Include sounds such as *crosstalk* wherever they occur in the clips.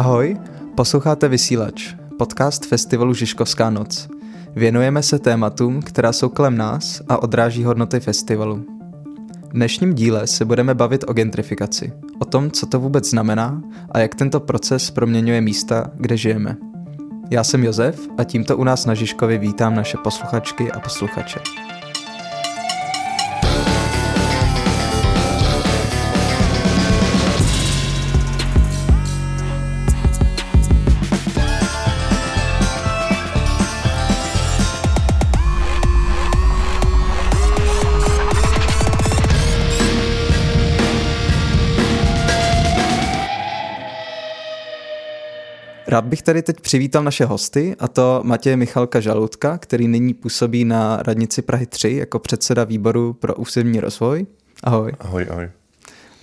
Ahoj, posloucháte Vysílač, podcast festivalu Žižkovská noc. Věnujeme se tématům, která jsou kolem nás a odráží hodnoty festivalu. V dnešním díle se budeme bavit o gentrifikaci, o tom, co to vůbec znamená a jak tento proces proměňuje místa, kde žijeme. Já jsem Josef a tímto u nás na Žižkově vítám naše posluchačky a posluchače. Rád bych tady teď přivítal naše hosty, a to Matěje Michalka Žalutka, který nyní působí na radnici Prahy 3 jako předseda výboru pro územní rozvoj. Ahoj. Ahoj, ahoj.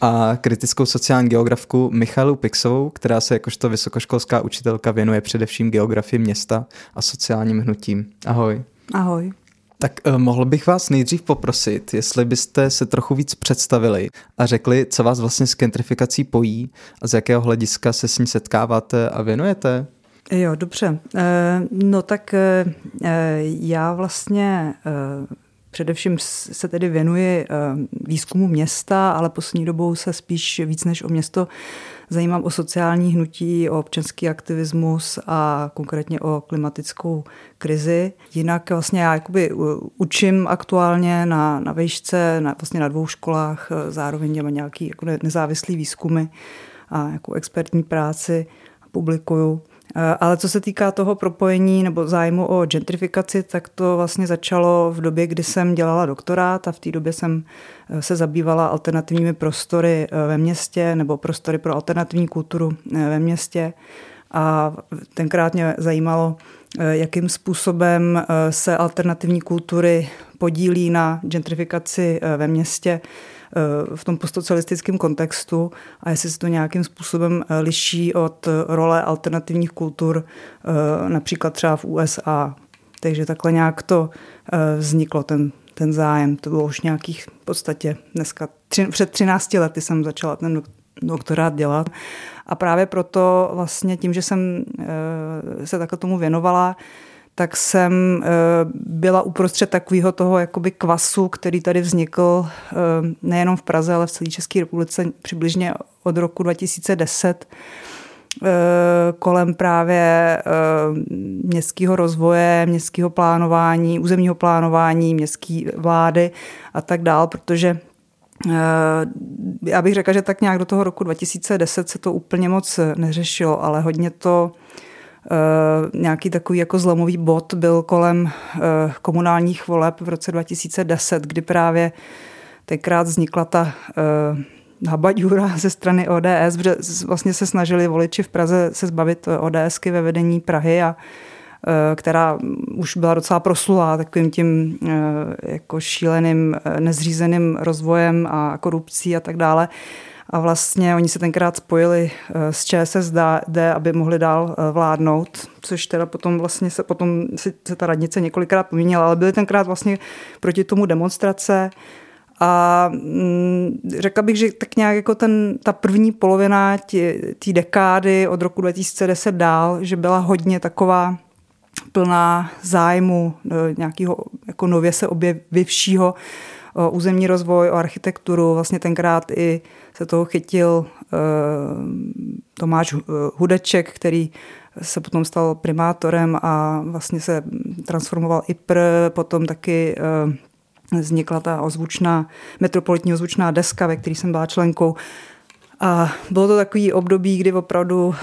A kritickou sociální geografku Michalu Pixovou, která se jakožto vysokoškolská učitelka věnuje především geografii města a sociálním hnutím. Ahoj. Ahoj. Tak uh, mohl bych vás nejdřív poprosit, jestli byste se trochu víc představili a řekli, co vás vlastně s gentrifikací pojí a z jakého hlediska se s ní setkáváte a věnujete? Jo, dobře. E, no tak e, já vlastně především se tedy věnuji výzkumu města, ale poslední dobou se spíš víc než o město zajímám o sociální hnutí, o občanský aktivismus a konkrétně o klimatickou krizi. Jinak vlastně já jakoby učím aktuálně na, na vejšce, na, vlastně na dvou školách, zároveň dělám nějaký jako nezávislý výzkumy a jako expertní práci publikuju. Ale co se týká toho propojení nebo zájmu o gentrifikaci, tak to vlastně začalo v době, kdy jsem dělala doktorát a v té době jsem eh, se zabývala alternativními prostory eh, ve městě nebo prostory pro alternativní kulturu eh, ve městě. A tenkrát mě zajímalo, jakým způsobem se alternativní kultury podílí na gentrifikaci ve městě v tom postsocialistickém kontextu a jestli se to nějakým způsobem eh, liší od role alternativních kultur, eh, například třeba v USA. Takže takhle nějak to eh, vzniklo, ten, ten zájem. To bylo už nějakých v podstatě dneska, tři, před 13 lety jsem začala ten doktorát dělat. A právě proto vlastně tím, že jsem se takhle tomu věnovala, tak jsem eh, byla uprostřed takového toho jakoby kvasu, který tady vznikl eh, nejenom v Praze, ale v celé České republice přibližně od roku 2010 eh, kolem právě městského rozvoje, městského plánování, územního plánování, městské vlády a tak dál, protože já bych řekla, že tak nějak do toho roku 2010 se to úplně moc neřešilo, ale hodně to nějaký takový jako zlomový bod byl kolem eh, komunálních voleb v roce 2010, kdy právě tenkrát vznikla ta eh, habaďura *laughs* ze strany ODS, protože vlastně se snažili voliči v Praze se zbavit ODSky ve vedení Prahy a která už byla docela proslulá takovým tím jako šíleným, nezřízeným rozvojem a korupcí a tak dále. A vlastně oni se tenkrát spojili eh, s ČSSD, aby mohli dál eh, vládnout, což teda potom vlastně se, potom se ta radnice několikrát poměnila, ale byly tenkrát vlastně proti tomu demonstrace. A mm, řekla bych, že tak nějak jako ten, ta první polovina té dekády od roku 2010 dál, že byla hodně taková plná zájmu eh, nějakého jako nově se objevivšího o územní rozvoj, o architekturu. Vlastně tenkrát i se toho chytil uh, Tomáš eh, Hudeček, který se potom stal primátorem a vlastně se transformoval i pr, potom taky uh, vznikla ta ozvučná, metropolitní ozvučná deska, ve které jsem byla členkou. A bylo to takový období, kdy opravdu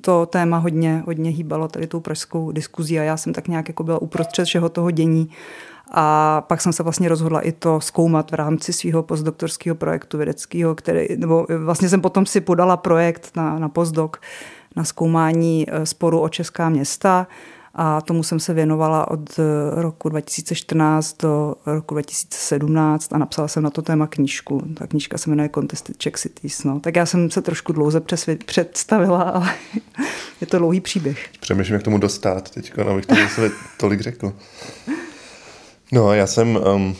to téma hodně, hodně hýbalo tady tou pražskou diskuzí a já jsem tak nějak jako byla uprostřed všeho toho dění a pak jsem se vlastně rozhodla i to zkoumat v rámci svého postdoktorského projektu vědeckého, který, nebo vlastně jsem potom si podala projekt na, na postdoc na zkoumání e, sporu o česká města a tomu jsem se věnovala od e, roku 2014 do roku 2017 a napsala jsem na to téma knížku. Ta knížka se jmenuje Contested Czech Cities. No. Tak já jsem se trošku dlouze představila, ale *laughs* je to dlouhý příběh. Přemýšlím, jak tomu dostat teď, abych to tolik řekl. No, já jsem um,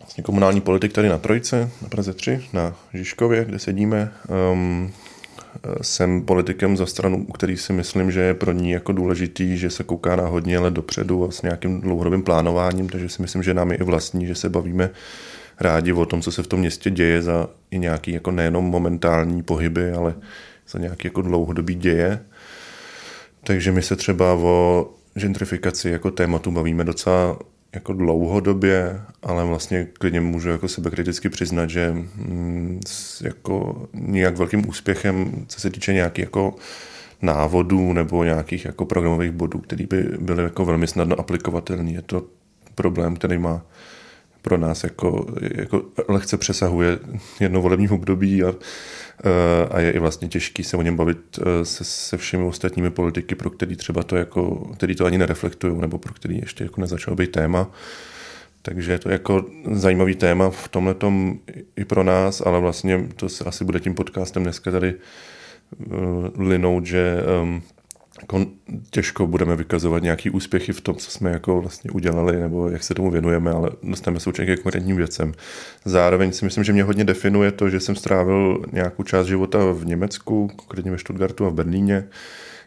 vlastně komunální politik tady na Trojce, na Praze 3, na Žižkově, kde sedíme. Um, jsem politikem za stranu, který si myslím, že je pro ní jako důležitý, že se kouká na hodně let dopředu a s nějakým dlouhodobým plánováním, takže si myslím, že nám je i vlastní, že se bavíme rádi o tom, co se v tom městě děje za i nějaký jako nejenom momentální pohyby, ale za nějaký jako dlouhodobý děje. Takže my se třeba o gentrifikaci jako tématu bavíme docela jako dlouhodobě, ale vlastně klidně můžu jako sebe kriticky přiznat, že mm, s jako nějak velkým úspěchem, co se týče nějakých jako návodů nebo nějakých jako programových bodů, který by byly jako velmi snadno aplikovatelný. Je to problém, který má pro nás jako, jako lehce přesahuje jedno volební období a a je i vlastně těžký se o něm bavit eh, se, se všemi ostatními politiky, pro který třeba to jako, který to ani nereflektují, nebo pro který ještě jako nezačalo být téma. Takže je to jako zajímavý téma v tomhle i pro nás, ale vlastně to se asi bude tím podcastem dneska tady uh, linout, že um, jako těžko budeme vykazovat nějaký úspěchy v tom, co jsme jako vlastně udělali, nebo jak se tomu věnujeme, ale dostaneme se určitě k konkrétním věcem. Zároveň si myslím, že mě hodně definuje to, že jsem strávil nějakou část života v Německu, konkrétně ve Stuttgartu a v Berlíně,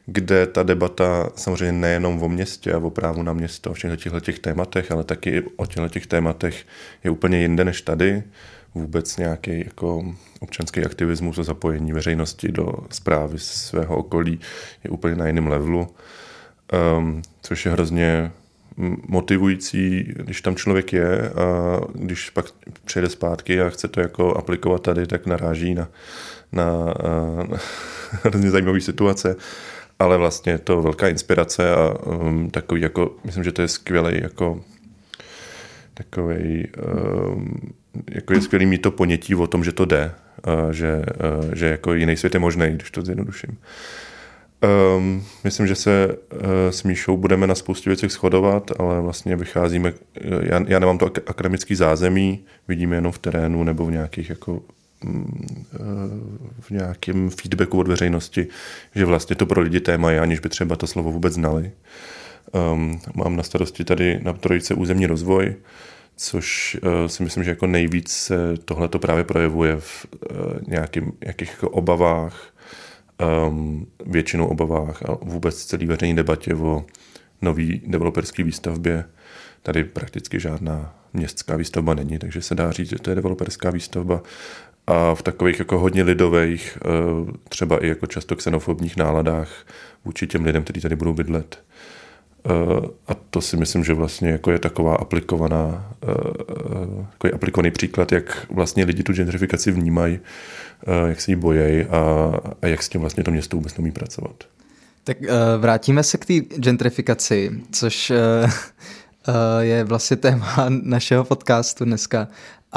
kde ta debata samozřejmě nejenom o městě a o právu na město, o všech těchto těch tématech, ale taky o těchto těch tématech je úplně jinde než tady vůbec nějaký jako občanský aktivismus a zapojení veřejnosti do zprávy svého okolí je úplně na jiném levelu, um, což je hrozně motivující, když tam člověk je a když pak přijde zpátky a chce to jako aplikovat tady, tak naráží na, na, na *laughs* hrozně zajímavé situace, ale vlastně je to velká inspirace a um, takový jako, myslím, že to je skvělý jako takový um, jako je skvělý mít to ponětí o tom, že to jde, že, že jako jiný svět je možný, když to zjednoduším. Um, myslím, že se uh, s Míšou budeme na spoustě věcech shodovat, ale vlastně vycházíme, já, já nemám to ak- akademický zázemí, vidíme jenom v terénu nebo v nějakých jako mm, v nějakém feedbacku od veřejnosti, že vlastně to pro lidi téma je, aniž by třeba to slovo vůbec znali. Um, mám na starosti tady na trojice územní rozvoj, což uh, si myslím, že jako nejvíc se tohle to právě projevuje v uh, nějakým, jakých jako obavách, um, většinou obavách a vůbec celý veřejné debatě o nový developerské výstavbě. Tady prakticky žádná městská výstavba není, takže se dá říct, že to je developerská výstavba a v takových jako hodně lidových, třeba i jako často xenofobních náladách vůči těm lidem, kteří tady budou bydlet. Eh, a to si myslím, že vlastně jako je taková aplikovaná, eh, takový aplikovaný příklad, jak vlastně lidi tu gentrifikaci vnímají, eh, jak se jí bojejí a, a jak s tím vlastně to město vůbec umí pracovat. Tak vrátíme se k té gentrifikaci, což je vlastně téma *laughs* našeho podcastu dneska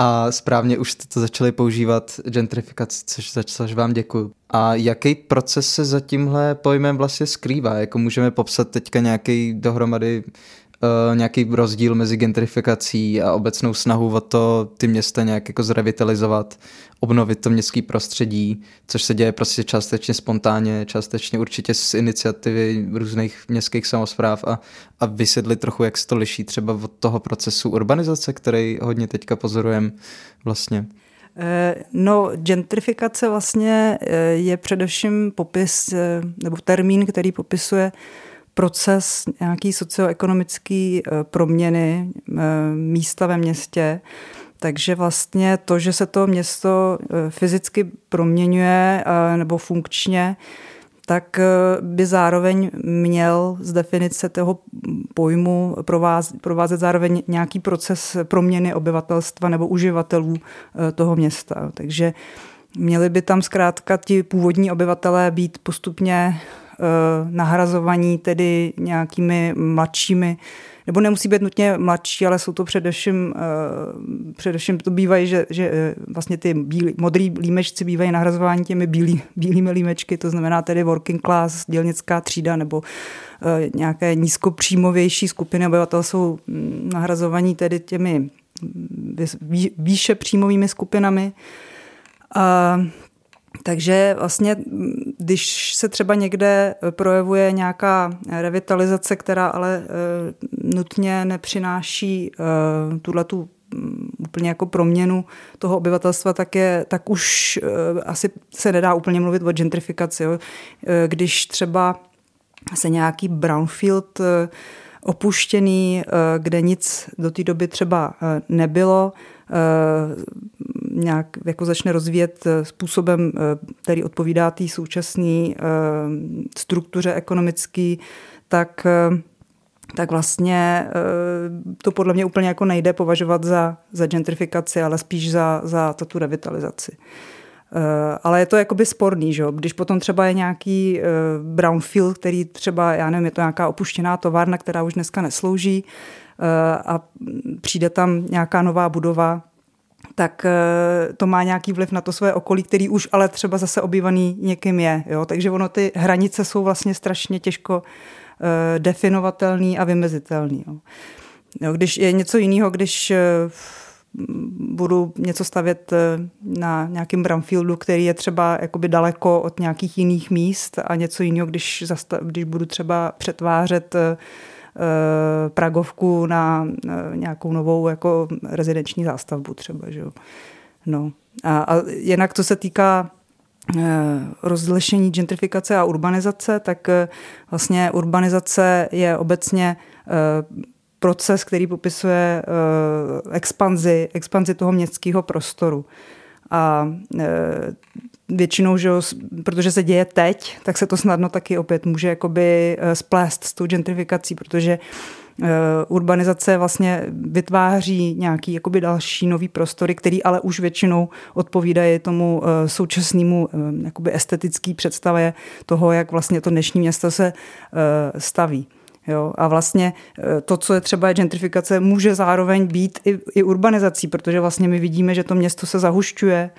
a správně už jste to začali používat gentrifikaci, což za což vám děkuju. A jaký proces se za tímhle pojmem vlastně skrývá? Jako můžeme popsat teďka nějaký dohromady uh, nějaký rozdíl mezi gentrifikací a obecnou snahu o to ty města nějak jako zrevitalizovat, obnovit to městské prostředí, což se děje prostě částečně spontánně, částečně určitě z iniciativy různých městských samozpráv a, a vysvětlit trochu, jak se to liší třeba od toho procesu urbanizace, který hodně teďka pozorujeme vlastně. Eh, no, gentrifikace vlastně eh, je především popis, nebo termín, který popisuje proces nějaký socioekonomický eh, proměny eh, místa ve městě. Takže vlastně to, že se to město eh, fyzicky proměňuje nebo funkčně, tak by zároveň měl z definice toho pojmu provázet, provázet zároveň nějaký proces proměny obyvatelstva nebo uživatelů toho města. Takže měli by tam zkrátka ti původní obyvatelé být postupně nahrazovaní tedy nějakými mladšími, nebo nemusí být nutně mladší, ale jsou to především, eh, především to bývají, že, že eh, vlastně ty bílí, modrý límečci bývají nahrazováni těmi bílý, bílými límečky, to znamená tedy working class, dělnická třída nebo nějaké nízkopříjmovější skupiny obyvatel jsou hm, nahrazovaní tedy těmi hm, výše příjmovými skupinami. A takže vlastně, když se třeba někde projevuje nějaká revitalizace, která ale eh, nutně nepřináší eh, tuhle tu mm, úplně jako proměnu toho obyvatelstva, tak, je, tak už asi se nedá úplně mluvit o gentrifikaci. Jo. Když třeba se nějaký brownfield opuštěný, kde nic do té doby třeba nebylo, nějak jako začne rozvíjet eh, způsobem, eh, který odpovídá té současné eh, struktuře ekonomické, tak tak vlastně to podle mě úplně jako nejde považovat za, za gentrifikaci, ale spíš za, za tu revitalizaci. Ale je to jakoby sporný, že? když potom třeba je nějaký brownfield, který třeba, já nevím, je to nějaká opuštěná továrna, která už dneska neslouží a přijde tam nějaká nová budova, tak eh, to má nějaký vliv na to své okolí, který už ale třeba zase obývaný někým je. Jo? Takže ono ty hranice jsou vlastně strašně těžko uh, definovatelný a vymezitelný. Jo? Jo, když je něco jiného, když uh, budu něco stavět na nějakém brownfieldu, který je třeba jakoby daleko od nějakých jiných míst a něco jiného, když, zastav, když budu třeba přetvářet Eh, Pragovku na eh, nějakou novou jako rezidenční zástavbu třeba. Že jo. No. A, a jinak, co se týká eh, rozlišení gentrifikace a urbanizace, tak vlastně urbanizace je obecně proces, který popisuje expanzi, expanzi toho městského prostoru. A většinou, že protože se děje teď, tak se to snadno taky opět může jakoby eh, splést s tou gentrifikací, protože eh, urbanizace vlastně vytváří nějaký jakoby další nový prostory, který ale už většinou odpovídají tomu eh, současnému jakoby estetický představě toho, jak vlastně to dnešní město se staví. Jo? A vlastně to, co je třeba gentrifikace, může zároveň být i, i urbanizací, protože vlastně my vidíme, že to město se zahušťuje,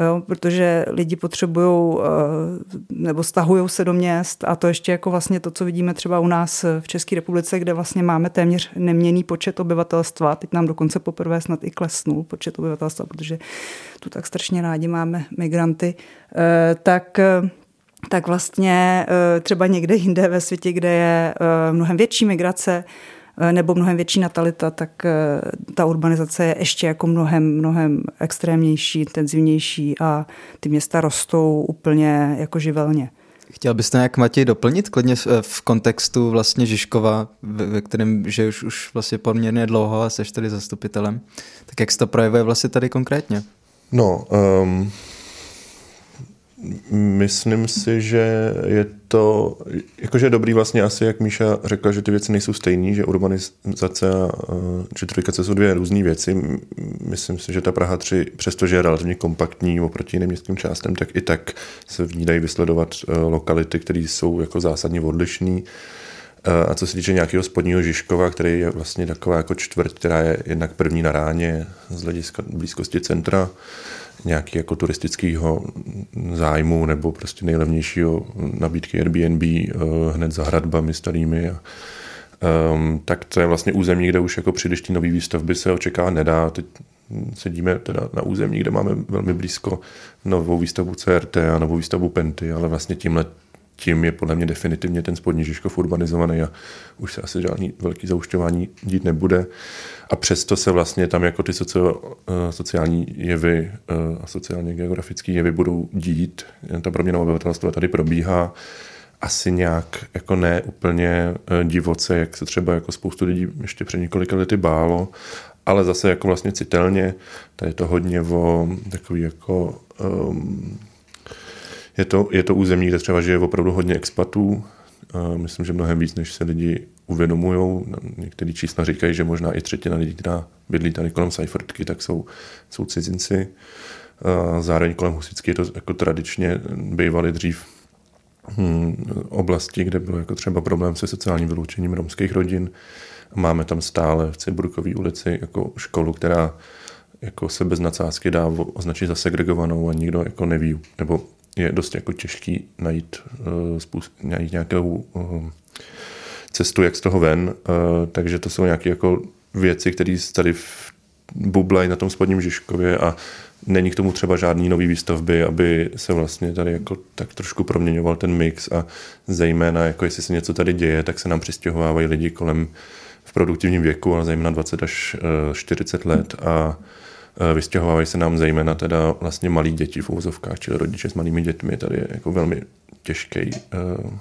jo, protože lidi potřebují eh, nebo stahují se do měst a to ještě jako vlastně to, co vidíme třeba u nás v České republice, kde vlastně máme téměř neměný počet obyvatelstva. Teď nám dokonce poprvé snad i klesnul počet obyvatelstva, protože tu tak strašně rádi máme migranty. Eh, tak eh, tak vlastně třeba někde jinde ve světě, kde je mnohem větší migrace, nebo mnohem větší natalita, tak eh, ta urbanizace je ještě jako mnohem, mnohem extrémnější, intenzivnější a ty města rostou úplně jako živelně. Chtěl byste nějak, Matěj, doplnit klidně v kontextu vlastně Žižkova, ve kterém že už, už vlastně poměrně dlouho a seš tady zastupitelem. Tak jak se to projevuje vlastně tady konkrétně? No, um, Myslím si, že je to, jakože dobrý vlastně asi, jak Míša řekla, že ty věci nejsou stejné, že urbanizace a gentrifikace jsou dvě různé věci. Myslím si, že ta Praha 3, přestože je relativně kompaktní oproti jiným městským částem, tak i tak se v ní dají vysledovat e, lokality, které jsou jako zásadně odlišné. E, a co se týče nějakého spodního Žižkova, který je vlastně taková jako čtvrť, která je jednak první na ráně z hlediska blízkosti centra, nějaký jako turistického zájmu nebo prostě nejlevnějšího nabídky Airbnb eh, hned za hradbami starými. A, um, tak to je vlastně území, kde už jako při deští nový výstavby se očeká nedá. Teď sedíme teda na území, kde máme velmi blízko novou výstavbu CRT a novou výstavbu Penty, ale vlastně tímhle tím je podle mě definitivně ten spodní Žižkov urbanizovaný a už se asi žádný velký zaušťování dít nebude. A přesto se vlastně tam jako ty socio, eh, sociální jevy eh, a sociálně geografické jevy budou dít. Ta proměna obyvatelstva tady probíhá asi nějak jako ne úplně eh, divoce, jak se třeba jako spoustu lidí ještě před několika lety bálo, ale zase jako vlastně citelně, tady je to hodně o takový jako um, je to, je to území, kde třeba žije opravdu hodně expatů. Myslím, že mnohem víc, než se lidi uvědomují. Některé čísla říkají, že možná i třetina lidí, která bydlí tady kolem Seifertky, tak jsou, jsou cizinci. Zároveň kolem Husicky je to jako tradičně bývaly dřív hmm, oblasti, kde byl jako třeba problém se sociálním vyloučením romských rodin. Máme tam stále v Ciburkové ulici jako školu, která jako se bez nadsázky dá označit za segregovanou a nikdo jako neví, nebo je dost jako těžký najít, uh, najít nějakou uh, cestu, jak z toho ven. Uh, takže to jsou nějaké jako věci, které tady v bublají na tom spodním Žižkově a není k tomu třeba žádný nový výstavby, aby se vlastně tady jako tak trošku proměňoval ten mix a zejména jako jestli se něco tady děje, tak se nám přistěhovávají lidi kolem v produktivním věku, ale zejména 20 až 40 let a vystěhovávají se nám zejména teda vlastně malí děti v úvozovkách, čili rodiče s malými dětmi. Tady je jako velmi těžký,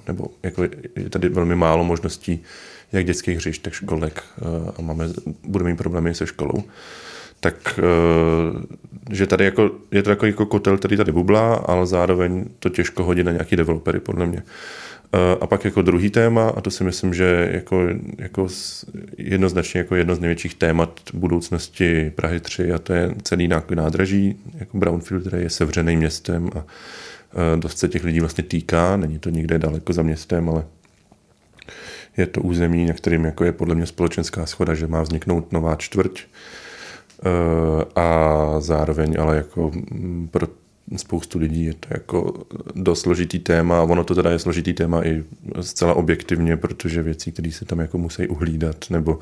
nebo jako je tady velmi málo možností jak dětských hřišť, tak školek a máme, budeme mít problémy se školou tak že tady jako, je to takový jako kotel, který tady bublá, ale zároveň to těžko hodit na nějaký developery, podle mě. A pak jako druhý téma, a to si myslím, že jako, jako jednoznačně jako jedno z největších témat budoucnosti Prahy 3 a to je celý nádraží, jako Brownfield, který je sevřeným městem a dost se těch lidí vlastně týká, není to nikde daleko za městem, ale je to území, na kterým jako je podle mě společenská schoda, že má vzniknout nová čtvrť. A zároveň ale jako pro spoustu lidí je to jako dost složitý téma ono to teda je složitý téma i zcela objektivně, protože věcí, které se tam jako musí uhlídat nebo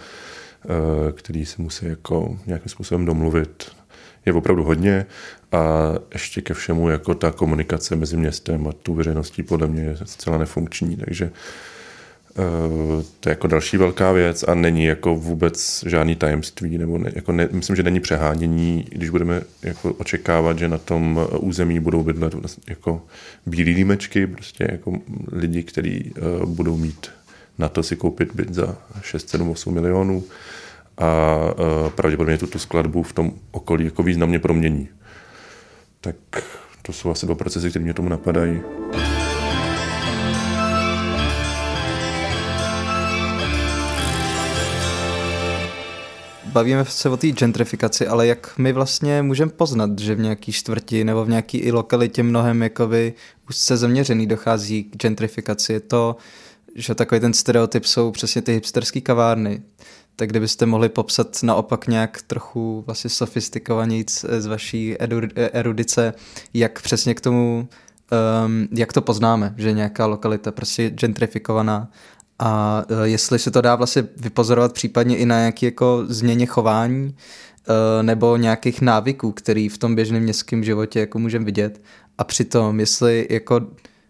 eh, který se musí jako nějakým způsobem domluvit, je opravdu hodně. A ještě ke všemu jako ta komunikace mezi městem a tu veřejností podle mě je zcela nefunkční, takže uh, to je jako další velká věc a není jako vůbec žádný tajemství, nebo ne, jako ne, myslím, že není přehánění, když budeme jako očekávat, že na tom území budou bydlet jako bílí límečky, prostě jako lidi, kteří uh, budou mít na to si koupit byt za 6, 7, 8 milionů a uh, pravděpodobně tuto skladbu v tom okolí jako významně promění. Tak to jsou asi dva procesy, které mě tomu napadají. Bavíme se o té gentrifikaci, ale jak my vlastně můžeme poznat, že v nějaký čtvrti nebo v nějaký i lokalitě mnohem jakoby se zaměřený dochází k gentrifikaci. Je to, že takový ten stereotyp jsou přesně ty hipsterské kavárny. Tak kdybyste mohli popsat naopak nějak trochu vlastně sofistikovanějíc z vaší erudice, jak přesně k tomu, um, jak to poznáme, že nějaká lokalita prostě gentrifikovaná a e, jestli se to dá vlastně vypozorovat případně i na nějaké jako změně chování e, nebo nějakých návyků, který v tom běžném městském životě jako můžeme vidět. A přitom, jestli jako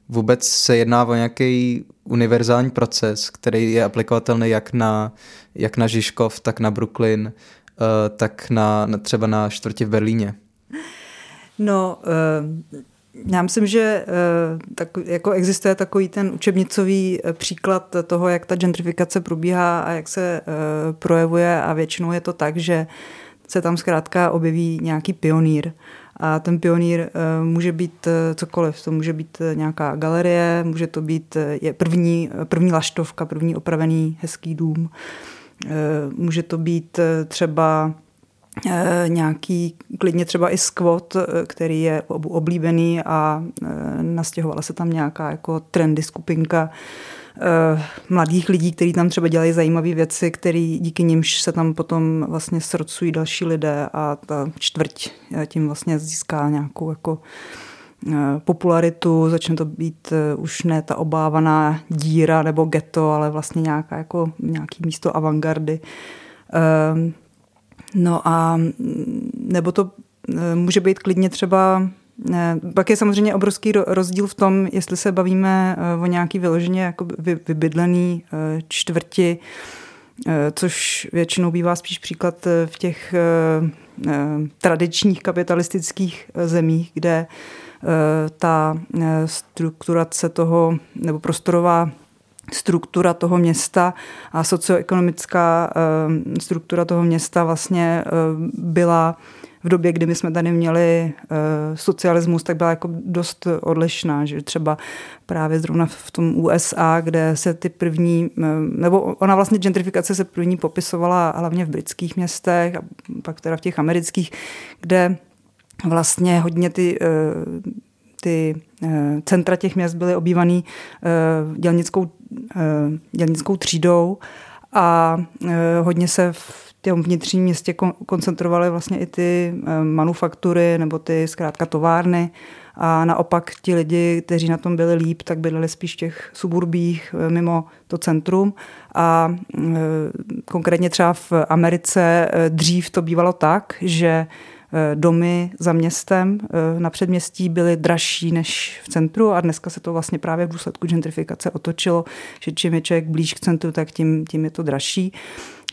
vůbec se jedná o nějaký univerzální proces, který je aplikovatelný jak na, jak na Žižkov, tak na Brooklyn, e, tak na, třeba na čtvrti v Berlíně. No, já myslím, že eh, tak, jako existuje takový ten učebnicový eh, příklad toho, jak ta gentrifikace probíhá a jak se eh, projevuje a většinou je to tak, že se tam zkrátka objeví nějaký pionýr. A ten pionýr může být cokoliv. To může být nějaká galerie, může to být je první, první laštovka, první opravený hezký dům. Může to být třeba nějaký, klidně třeba i skvot, eh, který je oblíbený a eh, nastěhovala se tam nějaká jako trendy skupinka mladých lidí, kteří tam třeba dělají zajímavé věci, který díky nimž se tam potom vlastně srocují další lidé a ta čtvrť tím vlastně získá nějakou jako popularitu, začne to být už ne ta obávaná díra nebo ghetto, ale vlastně nějaká jako nějaký místo avantgardy. No a nebo to e, může být klidně třeba e, pak je samozřejmě obrovský rozdíl v tom, jestli se bavíme e, o nějaký vyloženě jako vybydlený čtvrti, což většinou bývá spíš příklad v těch tradičních kapitalistických zemích, kde ta strukturace toho, nebo prostorová struktura toho města a socioekonomická eh, struktura toho města vlastně eh, byla v době, kdy my jsme tady měli eh, socialismus, tak byla jako dost odlišná, že třeba právě zrovna v tom USA, kde se ty první, nebo ona vlastně gentrifikace se první popisovala hlavně v britských městech a pak teda v těch amerických, kde vlastně hodně ty ty centra těch měst byly obývaný dělnickou, dělnickou třídou a hodně se v tom vnitřním městě koncentrovaly vlastně i ty manufaktury nebo ty zkrátka továrny a naopak ti lidi, kteří na tom byli líp, tak bydleli spíš v těch suburbích mimo to centrum a konkrétně třeba v Americe dřív to bývalo tak, že domy za městem na předměstí byly dražší než v centru a dneska se to vlastně právě v důsledku gentrifikace otočilo, že čím je člověk blíž k centru, tak tím, tím je to dražší.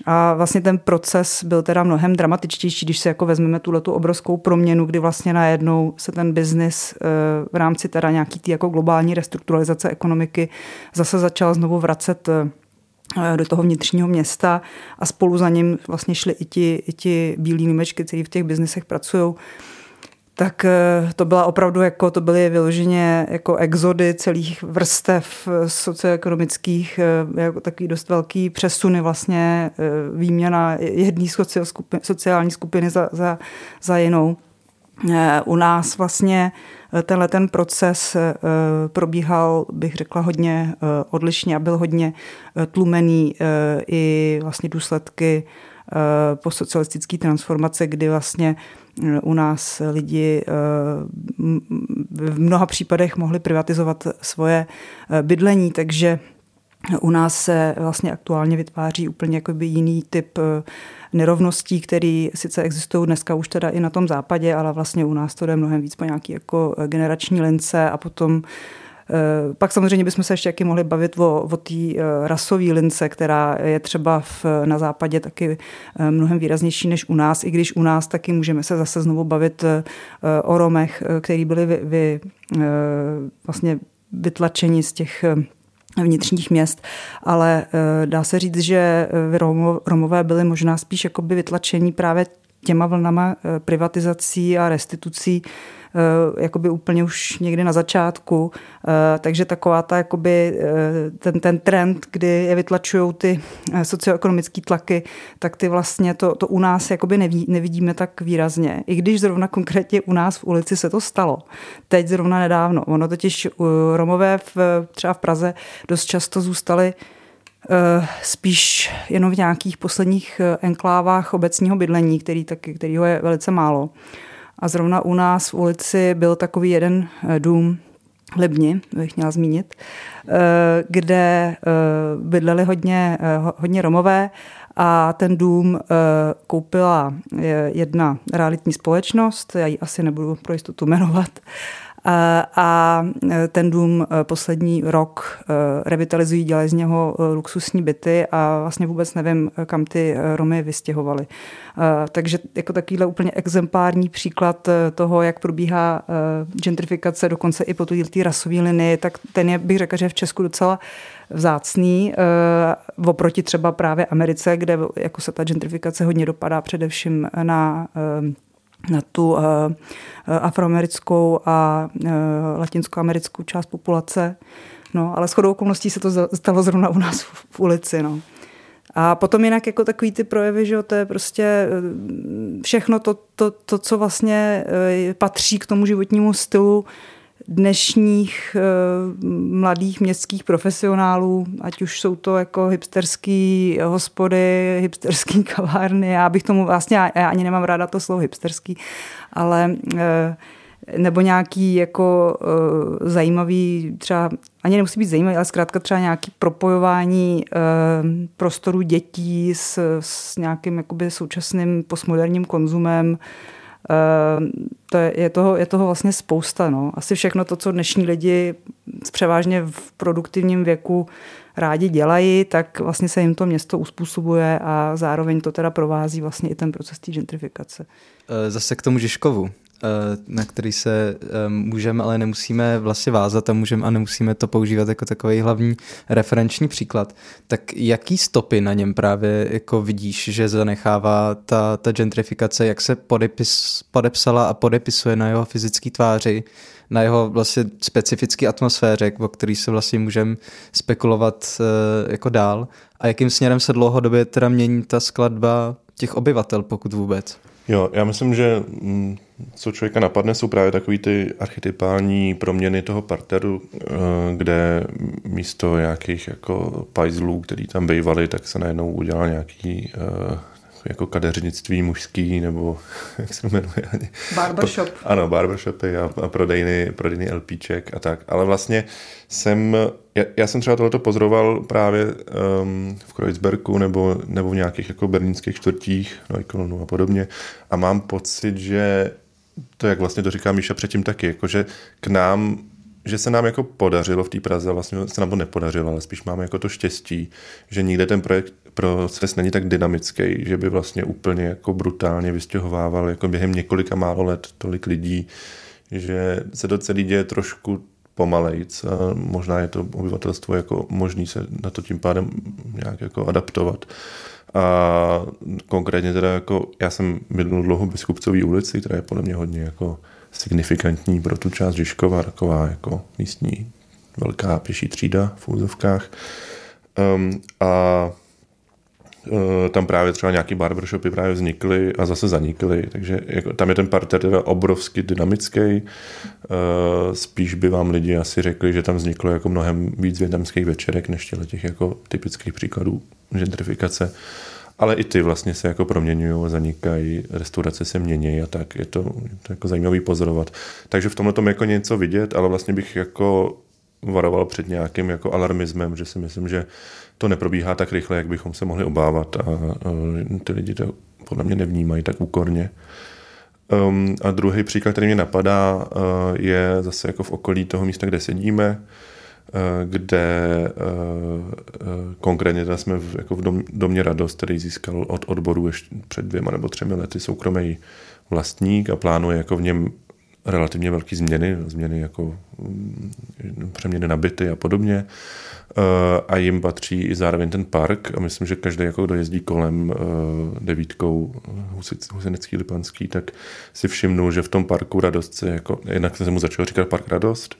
A vlastně ten proces byl teda mnohem dramatičtější, když si jako vezmeme tuhle tu obrovskou proměnu, kdy vlastně najednou se ten biznis eh, v rámci teda nějaký tý jako globální restrukturalizace ekonomiky zase začal znovu vracet eh, do toho vnitřního města a spolu za ním vlastně šli i ti, i ti bílí němečky, kteří v těch biznesech pracují tak eh, to byla opravdu jako, to byly vyloženě jako exody celých vrstev eh, socioekonomických, eh, jako takový dost velký přesuny vlastně, výměna jedné sociální skupiny za, za, za jinou. U nás vlastně tenhle ten proces probíhal, bych řekla, hodně odlišně a byl hodně tlumený i vlastně důsledky postsocialistické transformace, kdy vlastně u nás lidi eh, v mnoha případech mohli privatizovat svoje eh, bydlení, takže u nás se vlastně aktuálně vytváří úplně jakoby jiný typ eh, nerovností, které sice existují dneska už teda i na tom západě, ale vlastně u nás to jde mnohem víc po nějaký jako generační lince a potom Eh, pak samozřejmě bychom se ještě taky mohli bavit o, o té eh, rasové lince, která je třeba v, na západě taky eh, mnohem výraznější než u nás, i když u nás taky můžeme se zase znovu bavit o Romech, který byli vy, vy, vlastně vytlačeni z těch vnitřních měst, ale dá se říct, že Romové byli možná spíš jakoby vytlačení právě těma vlnama privatizací a restitucí Eh, jakoby úplně už někdy na začátku, eh, takže taková ta jakoby eh, ten, ten trend, kdy je vytlačují ty socioekonomické tlaky, tak ty vlastně to, to u nás jakoby neví, nevidíme tak výrazně. I když zrovna konkrétně u nás v ulici se to stalo. Teď zrovna nedávno. Ono totiž Romové v, třeba v Praze dost často zůstali spíš jenom v nějakých posledních enklávách obecního bydlení, který, taky, kterýho je velice málo. A zrovna u nás v ulici byl takový jeden eh, dům, Libni, bych měla zmínit, eh, kde eh, bydleli hodně, hodně Romové a ten dům koupila jedna realitní společnost, já ji asi nebudu pro jistotu jmenovat, a ten dům e, poslední rok e, revitalizují, dělají z něho e, luxusní byty a vlastně vůbec nevím, kam ty Romy vystěhovali. Takže jako takovýhle úplně exemplární příklad toho, jak probíhá gentrifikace dokonce i po té rasové linii, tak ten je, bych řekla, že v Česku docela vzácný, oproti třeba právě Americe, kde jako se ta gentrifikace hodně dopadá především na na tu uh, afroamerickou a uh, latinskoamerickou část populace. No, ale shodou okolností se to stalo zrovna u nás v, v ulici. No. A potom jinak jako takový ty projevy, že to je prostě všechno to, to, to co vlastně patří k tomu životnímu stylu dnešních uh, mladých městských profesionálů, ať už jsou to jako hipsterský hospody, hipsterský *laughs* kavárny, já bych tomu vlastně, já ani nemám ráda to slovo hipsterský, ale uh, nebo nějaký jako uh, zajímavý, třeba ani nemusí být zajímavý, ale zkrátka třeba nějaký propojování uh, prostoru dětí s, s nějakým jakoby současným postmoderním konzumem, Ehm, to je, je, toho, je toho vlastně spousta. No. Asi všechno to, co dnešní lidi převážně v produktivním věku rádi dělají, tak vlastně se jim to město uspůsobuje a zároveň to teda provází vlastně i ten proces té gentrifikace. Eh, zase k tomu Žižkovu. Eh, na který se eh, můžeme, ale nemusíme vlastně vázat a můžeme a nemusíme to používat jako takový hlavní referenční příklad. Tak jaký stopy na něm právě jako vidíš, že zanechává ta, ta gentrifikace, jak se podepis, podepsala a podepisuje na jeho fyzické tváři, na jeho vlastně specifické atmosféře, o který se vlastně můžeme spekulovat uh, jako dál a jakým směrem se dlouhodobě teda mění ta skladba těch obyvatel, pokud vůbec? Jo, já myslím, že mm, co člověka napadne, jsou právě takové ty archetypální proměny toho parteru, eh, kde místo nějakých jako pajzlů, který tam bývali, tak se najednou udělal nějaký eh, jako kadeřnictví mužský, nebo *laughs* jak se to jmenuje? Barbershop. Ano, barbershopy a, a prodejny, prodejny LPček a tak. Ale vlastně jsem, já, já jsem třeba tohleto pozoroval právě um, v Kreuzbergu nebo, nebo v nějakých jako berlínských čtvrtích, no, Ikononu a podobně. A mám pocit, že to, jak vlastně to říká Míša předtím taky, jakože k nám že se nám jako podařilo v té Praze, vlastně se nám to nepodařilo, ale spíš máme jako to štěstí, že nikde ten projekt, proces není tak dynamický, že by vlastně úplně jako brutálně vystěhovával jako během několika málo let tolik lidí, že se to celý děje trošku pomalejc a možná je to obyvatelstvo jako možný se na to tím pádem nějak jako adaptovat. A konkrétně teda jako já jsem bydlel dlouho v Biskupcové ulici, která je podle mě hodně jako signifikantní pro tu část Žižkova, taková jako místní velká pěší třída v úzovkách. Um, a uh, tam právě třeba nějaký barbershopy právě vznikly a zase zanikly, takže jako, tam je ten parter teda obrovsky dynamický. Uh, spíš by vám lidi asi řekli, že tam vzniklo jako mnohem víc větnamských večerek než těch jako typických příkladů gentrifikace. Uh, ale i ty vlastně se jako proměňují, zanikají, restaurace se mění a tak. Je to, je to jako zajímavý pozorovat. Takže v tomhle tom jako něco vidět, ale vlastně bych jako varoval před nějakým jako alarmismem, že si myslím, že to neprobíhá tak rychle, jak bychom se mohli obávat a, a ty lidi to podle mě nevnímají tak úkorně. Um, a druhý příklad, který mě napadá, uh, je zase jako v okolí toho místa, kde sedíme, Eh, kde eh, eh, konkrétně teda jsme v, jako v dom, domě Radost, který získal od odboru ještě před dvěma nebo třemi lety soukromý vlastník a plánuje jako v něm relativně velké změny, změny jako mm, přeměny na byty a podobně. A jim patří i zároveň ten park a myslím, že každý, jako kdo jezdí kolem devítkou Husinecký Lipanský, tak si všimnul, že v tom parku Radost se jako, jinak se mu začal říkat Park Radost,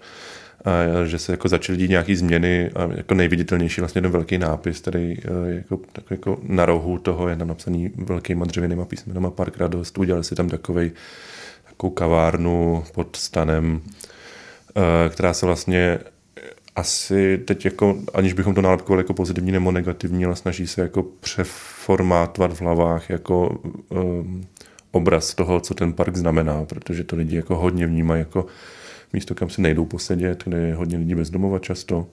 a že se jako začaly dít nějaké změny a jako nejviditelnější vlastně ten velký nápis, který je jako, tak jako na rohu toho je tam napsaný velkýma dřevěnýma písmenama Park Radost. Udělali si tam takovej, takovou kavárnu pod stanem, eh, která se vlastně asi teď jako, aniž bychom to nálepkovali jako pozitivní nebo negativní, ale snaží se jako přeformátovat v hlavách jako um, obraz toho, co ten park znamená, protože to lidi jako hodně vnímají jako místo, kam si nejdou posedět, kde je hodně lidí bezdomova často.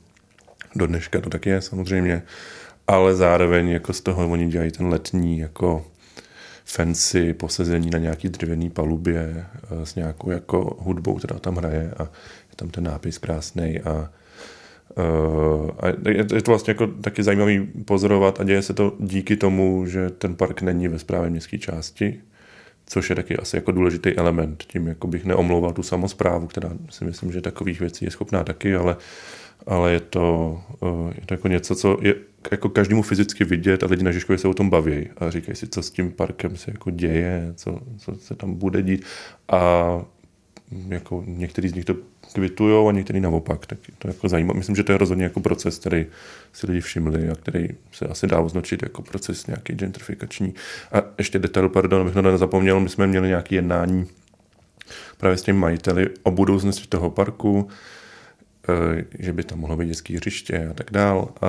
Do dneška to tak je samozřejmě, ale zároveň jako z toho oni dělají ten letní jako fancy posezení na nějaký dřevěný palubě eh, s nějakou jako hudbou, která tam hraje a je tam ten nápis krásný a Uh, a je to vlastně jako taky zajímavý pozorovat a děje se to díky tomu, že ten park není ve správě městské části, což je taky asi jako důležitý element. Tím jako bych neomlouval tu samozprávu, která si myslím, že takových věcí je schopná taky, ale, ale je, to, eh, je to jako něco, co je jako každému fyzicky vidět a lidi na Žižkově se o tom baví a říkají si, co s tím parkem se jako děje, co, co se tam bude dít a jako některý z nich to kvitují a některý naopak. Tak to jako zajímá. Myslím, že to je rozhodně jako proces, který si lidi všimli a který se asi dá označit jako proces nějaký gentrifikační. A ještě detail, pardon, abych to nezapomněl, my jsme měli nějaké jednání právě s těmi majiteli o budoucnosti toho parku, že by tam mohlo být dětské hřiště a tak dál, eh,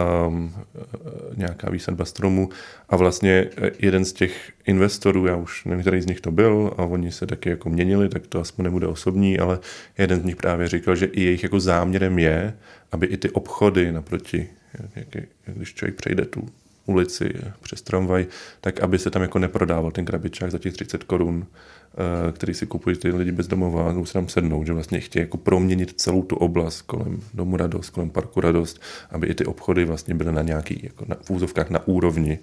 nějaká výsadba stromů. A vlastně eh, jeden z těch investorů, já už nevím, který z nich to byl, a oni se taky jako měnili, tak to aspoň nebude osobní, ale jeden z nich právě říkal, že i jejich jako záměrem je, aby i ty obchody naproti, jak, jak, když člověk přejde tu ulici přes tramvaj, tak aby se tam jako neprodával ten krabičák za těch 30 korun, Eh, který si kupují ty lidi bez domova a se tam sednout, že vlastně chtějí jako proměnit celou tu oblast kolem domu Radost, kolem parku Radost, aby i ty obchody vlastně byly na nějaký, jako na, v úzovkách na úrovni.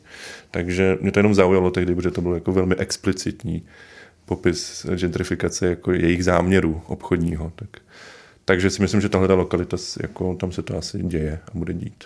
Takže mě to jenom zaujalo tehdy, protože to bylo jako velmi explicitní popis gentrifikace jako jejich záměru obchodního. Tak, takže si myslím, že tahle lokalita, jako, tam se to asi děje a bude dít.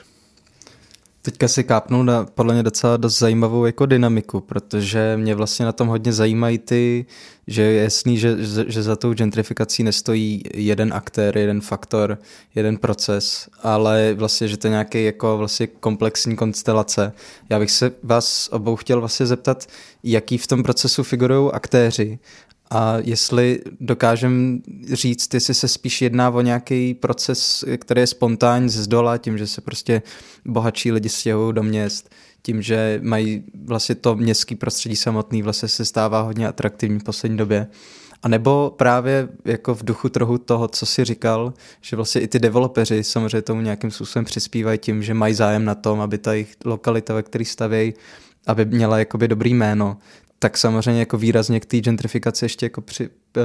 Teďka si kápnul na podle mě docela dost zajímavou jako dynamiku, protože mě vlastně na tom hodně zajímají ty, že je jasný, že, že za tou gentrifikací nestojí jeden aktér, jeden faktor, jeden proces, ale vlastně, že to je nějaký jako vlastně komplexní konstelace. Já bych se vás obou chtěl vlastně zeptat, jaký v tom procesu figurují aktéři A jestli dokážem říct, jestli se spíš jedná o nějaký proces, který je spontánní z dola, tím, že se prostě bohatší lidi stěhují do měst, tím, že mají vlastně to městský prostředí samotný vlastně se stává hodně atraktivní v poslední době. A nebo právě jako v duchu trochu toho, co si říkal, že vlastně i ty developeři samozřejmě tomu nějakým způsobem přispívají tím, že mají zájem na tom, aby ta jejich lokalita, ve které stavějí, aby měla jakoby dobrý jméno, tak samozřejmě jako výrazně k té gentrifikaci ještě jako při, uh,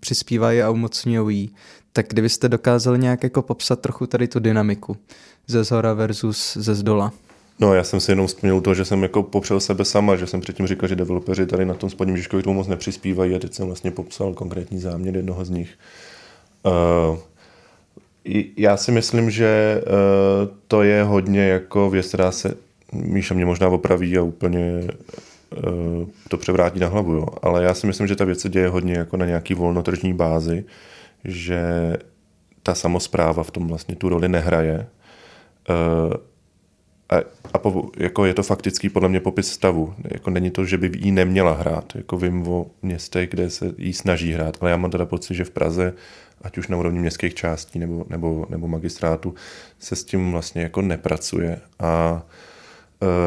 přispívají a umocňují jí. Tak kdybyste dokázali nějak jako popsat trochu tady tu dynamiku ze zhora versus ze zdola. No, já jsem si jenom vzpomněl to, že jsem jako popřel sebe sama, že jsem předtím říkal, že developeři tady na tom spodním Žižkovi tomu moc nepřispívají a teď jsem vlastně popsal konkrétní záměr jednoho z nich. Uh, já si myslím, že uh, to je hodně jako věc, která se Míša mě možná opraví a úplně to převrátí na hlavu, jo. ale já si myslím, že ta věc se děje hodně jako na nějaký volnotržní bázi, že ta samozpráva v tom vlastně tu roli nehraje. Uh, a, a po, jako je to faktický podle mě popis stavu. Jako není to, že by jí neměla hrát. Jako vím o městech, kde se jí snaží hrát, ale já mám teda pocit, že v Praze, ať už na úrovni městských částí nebo, nebo, nebo magistrátu, se s tím vlastně jako nepracuje. A uh,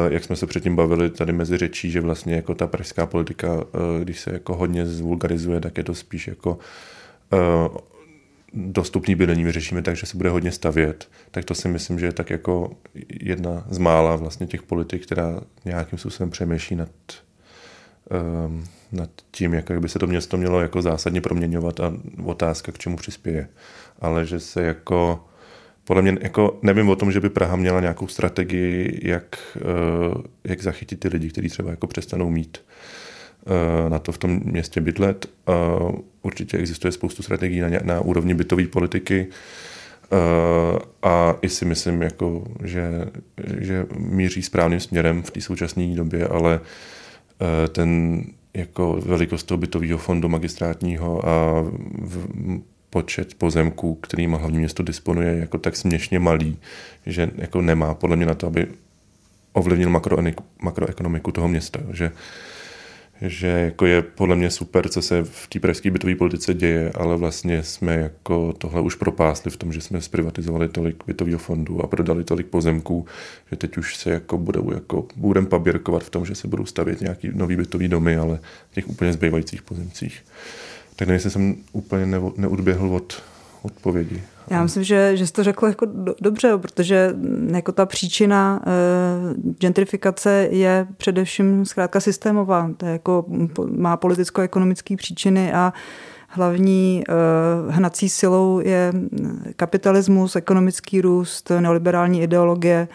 jak jsme se předtím bavili tady mezi řečí, že vlastně jako ta pražská politika, uh, když se jako hodně zvulgarizuje, tak je to spíš jako uh, dostupný bydlení vyřešíme tak, že se bude hodně stavět, tak to si myslím, že je tak jako jedna z mála vlastně těch politik, která nějakým způsobem přemýšlí nad, um, nad tím, jak by se to město mělo jako zásadně proměňovat a otázka, k čemu přispěje. Ale že se jako podle mě jako nevím o tom, že by Praha měla nějakou strategii, jak, uh, jak zachytit ty lidi, kteří třeba jako přestanou mít uh, na to v tom městě bydlet. Uh, určitě existuje spoustu strategií na, na úrovni bytové politiky a i si myslím, jako, že, že míří správným směrem v té současné době, ale ten jako velikost toho bytového fondu magistrátního a v, počet pozemků, kterým hlavní město disponuje, jako tak směšně malý, že jako nemá podle mě na to, aby ovlivnil makroekonomiku toho města. Že že jako je podle mě super, co se v té pražské bytové politice děje, ale vlastně jsme jako tohle už propásli v tom, že jsme zprivatizovali tolik bytového fondu a prodali tolik pozemků, že teď už se jako budou jako budem paběrkovat v tom, že se budou stavět nějaký nový bytový domy, ale v těch úplně zbývajících pozemcích. Tak nevím, jestli jsem úplně neodběhl od odpovědi. Já myslím, že, že jsi to řekl jako do, dobře, protože jako ta příčina uh, gentrifikace je především zkrátka systémová. To je jako, má politicko-ekonomické příčiny a hlavní uh, hnací silou je kapitalismus, ekonomický růst, neoliberální ideologie,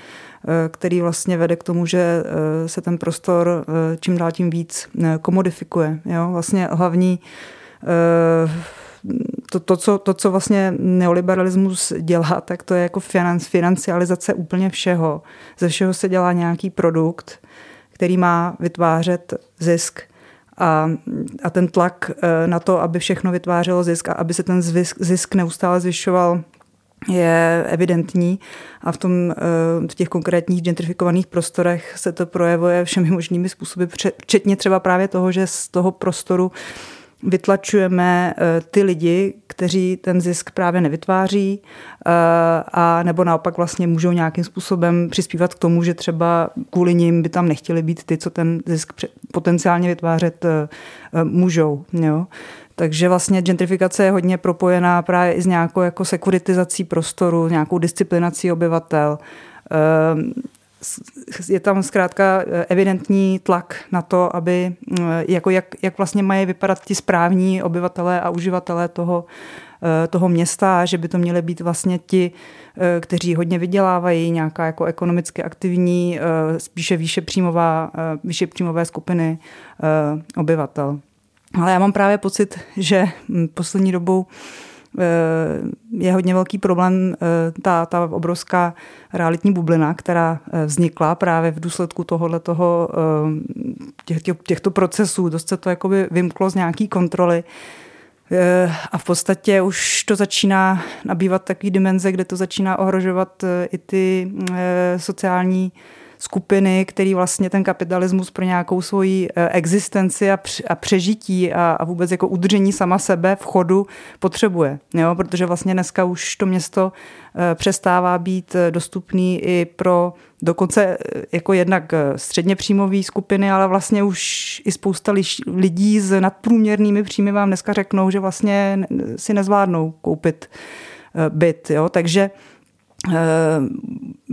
který vlastně vede k tomu, že se ten prostor čím dál tím víc komodifikuje. Jo? Vlastně hlavní uh, to, to, co, to, co vlastně neoliberalismus dělá, tak to je jako financ, financializace úplně všeho. Ze všeho se dělá nějaký produkt, který má vytvářet zisk. A, a ten tlak eh, na to, aby všechno vytvářelo zisk a aby se ten zisk, zisk neustále zvyšoval, je evidentní a v, tom, eh, v těch konkrétních gentrifikovaných prostorech se to projevuje všemi možnými způsoby, včetně třeba právě toho, že z toho prostoru vytlačujeme eh, ty lidi, kteří ten zisk právě nevytváří eh, a nebo naopak vlastně můžou nějakým způsobem přispívat k tomu, že třeba kvůli nim by tam nechtěli být ty, co ten zisk potenciálně vytvářet eh, můžou. Jo. Takže vlastně gentrifikace je hodně propojená právě i s nějakou jako sekuritizací prostoru, nějakou disciplinací obyvatel je tam zkrátka eh, evidentní tlak na to, aby eh, jako jak, jak vlastně mají vypadat ti správní obyvatelé a uživatelé toho, eh, toho města, že by to měly být vlastně ti, kteří hodně vydělávají, nějaká jako ekonomicky aktivní, spíše výše, výše příjmové skupiny obyvatel. Ale já mám právě pocit, že hm, poslední dobou je hodně velký problém eh, ta, ta obrovská realitní bublina, která eh, vznikla právě v důsledku tohohle toho, těch, těchto procesů. Dost se to jakoby vymklo z nějaký kontroly. A v podstatě už to začíná nabývat takový dimenze, kde to začíná ohrožovat i ty sociální skupiny, který vlastně ten kapitalismus pro nějakou svoji existenci a, přežití a, a vůbec jako udržení sama sebe v chodu potřebuje. Jo? Protože vlastně dneska už to město přestává být dostupný i pro dokonce eh, jako jednak eh, středně příjmové skupiny, ale vlastně už i spousta lidí s nadprůměrnými příjmy vám dneska řeknou, že vlastně si nezvládnou koupit eh, byt. Jo? Takže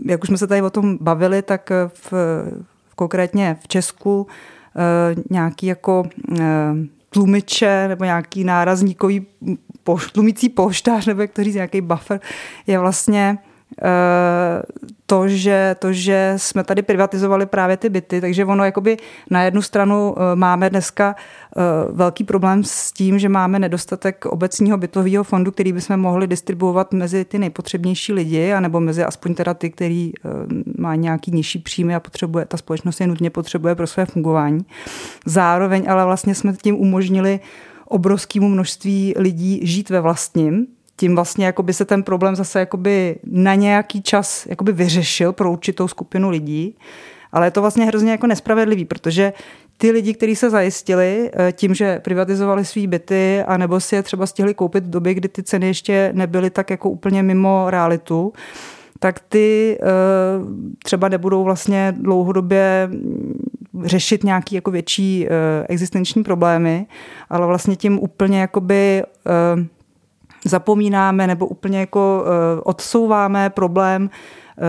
jak už jsme se tady o tom bavili, tak v, konkrétně v Česku nějaký jako tlumiče nebo nějaký nárazníkový poš, tlumící poštář nebo jak to říct, nějaký buffer je vlastně to že, to, že jsme tady privatizovali právě ty byty, takže ono jakoby na jednu stranu eh, máme dneska eh, velký problém s tím, že máme nedostatek obecního bytového fondu, který bychom mohli distribuovat mezi ty nejpotřebnější lidi, anebo mezi aspoň teda ty, který eh, má nějaký nižší příjmy a potřebuje, ta společnost je nutně potřebuje pro své fungování. Zároveň ale vlastně jsme tím umožnili obrovskému množství lidí žít ve vlastním, tím vlastně jakoby se ten problém zase jakoby na nějaký čas jakoby vyřešil pro určitou skupinu lidí. Ale je to vlastně hrozně jako nespravedlivý, protože ty lidi, kteří se zajistili eh, tím, že privatizovali svý byty, anebo si je třeba stihli koupit v době, kdy ty ceny ještě nebyly tak jako úplně mimo realitu, tak ty eh, třeba nebudou vlastně dlouhodobě řešit nějaký jako větší eh, existenční problémy, ale vlastně tím úplně jakoby zapomínáme nebo úplně jako eh, odsouváme problém eh,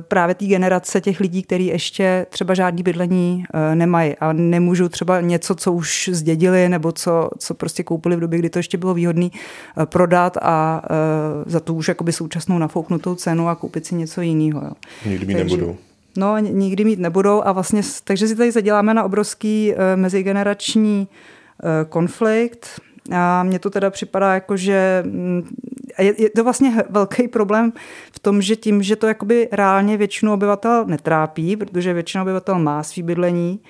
právě té generace těch lidí, kteří ještě třeba žádný bydlení eh, nemají a nemůžou třeba něco, co už zdědili nebo co, co prostě koupili v době, kdy to ještě bylo výhodné prodat a za tu už jakoby současnou nafouknutou cenu a koupit si něco jiného. Nikdy mít nebudou. No, nikdy mít nebudou a vlastně, takže si tady zaděláme na obrovský mezigenerační konflikt, a mně to teda připadá jako, že mm, je, je to vlastně velký problém v tom, že tím, že to jakoby reálně většinu obyvatel netrápí, protože většina obyvatel má svý bydlení,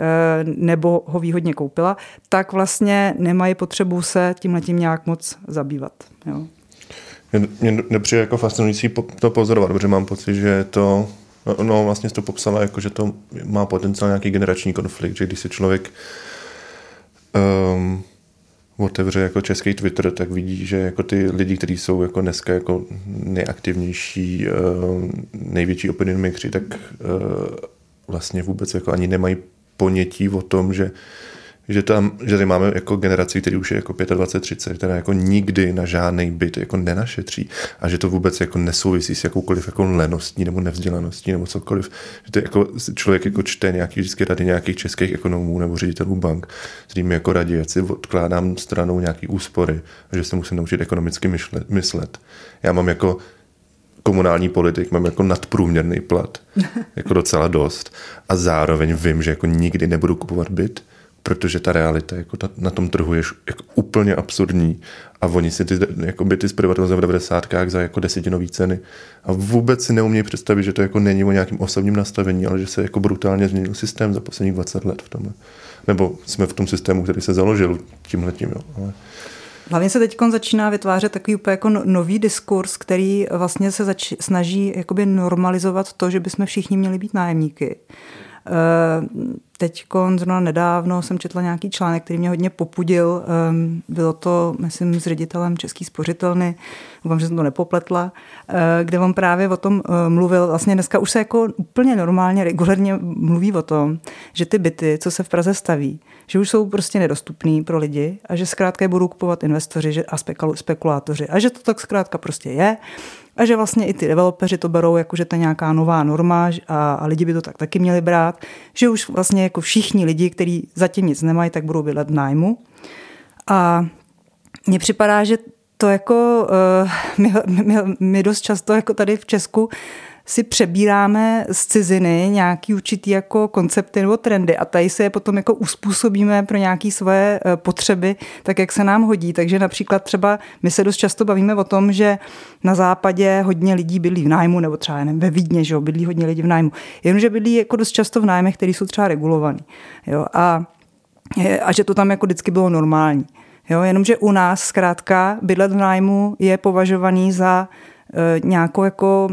eh, nebo ho výhodně koupila, tak vlastně nemají potřebu se tímhle tím nějak moc zabývat. Jo. Mě nepřijde jako fascinující to pozorovat, protože mám pocit, že to, no, no vlastně to popsala jako, že to má potenciál nějaký generační konflikt, že když se člověk um, otevře jako český Twitter, tak vidí, že jako ty lidi, kteří jsou jako dneska jako nejaktivnější, eh, největší opinion makeri, tak eh, vlastně vůbec jako ani nemají ponětí o tom, že že, tam, že tady máme jako generaci, který už je jako 25-30, která jako nikdy na žádný byt jako nenašetří a že to vůbec jako nesouvisí s jakoukoliv jako leností nebo nevzdělaností nebo cokoliv. Že to jako člověk jako čte nějaký vždycky rady nějakých českých ekonomů nebo ředitelů bank, kterým jako radí, ať si odkládám stranou nějaký úspory a že se musím naučit ekonomicky myšlet, myslet. Já mám jako komunální politik, mám jako nadprůměrný plat, jako docela dost a zároveň vím, že jako nikdy nebudu kupovat byt, protože ta realita jako ta, na tom trhu je jako úplně absurdní a oni si ty jako byty zprivatizují v 90. za jako desetinový ceny a vůbec si neumějí představit, že to jako není o nějakým osobním nastavení, ale že se jako brutálně změnil systém za posledních 20 let v tomhle. Nebo jsme v tom systému, který se založil tímhletím. Jo. Ale... Hlavně se teď začíná vytvářet takový úplně jako no, nový diskurs, který vlastně se zač- snaží jakoby normalizovat to, že bychom všichni měli být nájemníky. Teď zrovna nedávno jsem četla nějaký článek, který mě hodně popudil. Ehm, bylo to, myslím, s ředitelem Český spořitelny, doufám, že jsem to nepopletla, eh, kde on právě o tom eh, mluvil. Vlastně dneska už se jako úplně normálně, regulérně mluví o tom, že ty byty, co se v Praze staví, že už jsou prostě nedostupný pro lidi a že zkrátka je budou kupovat investoři a spekulátoři a že to tak zkrátka prostě je a že vlastně i ty developeři to berou jako, že to je nějaká nová norma a, a lidi by to tak taky měli brát, že už vlastně jako všichni lidi, kteří zatím nic nemají, tak budou bydlet v nájmu. A mně připadá, že to jako uh, my, my, my dost často jako tady v Česku si přebíráme z ciziny nějaký určitý jako koncepty nebo trendy a tady se je potom jako uspůsobíme pro nějaké svoje eh, potřeby, tak jak se nám hodí. Takže například třeba my se dost často bavíme o tom, že na západě hodně lidí bydlí v nájmu, nebo třeba nevím, ve Vídně, že jo, bydlí hodně lidí v nájmu. Jenomže bydlí jako dost často v nájmech, které jsou třeba regulované. A, a že to tam jako vždycky bylo normální. Jo, jenomže u nás zkrátka bydlet v nájmu je považovaný za nějakou jako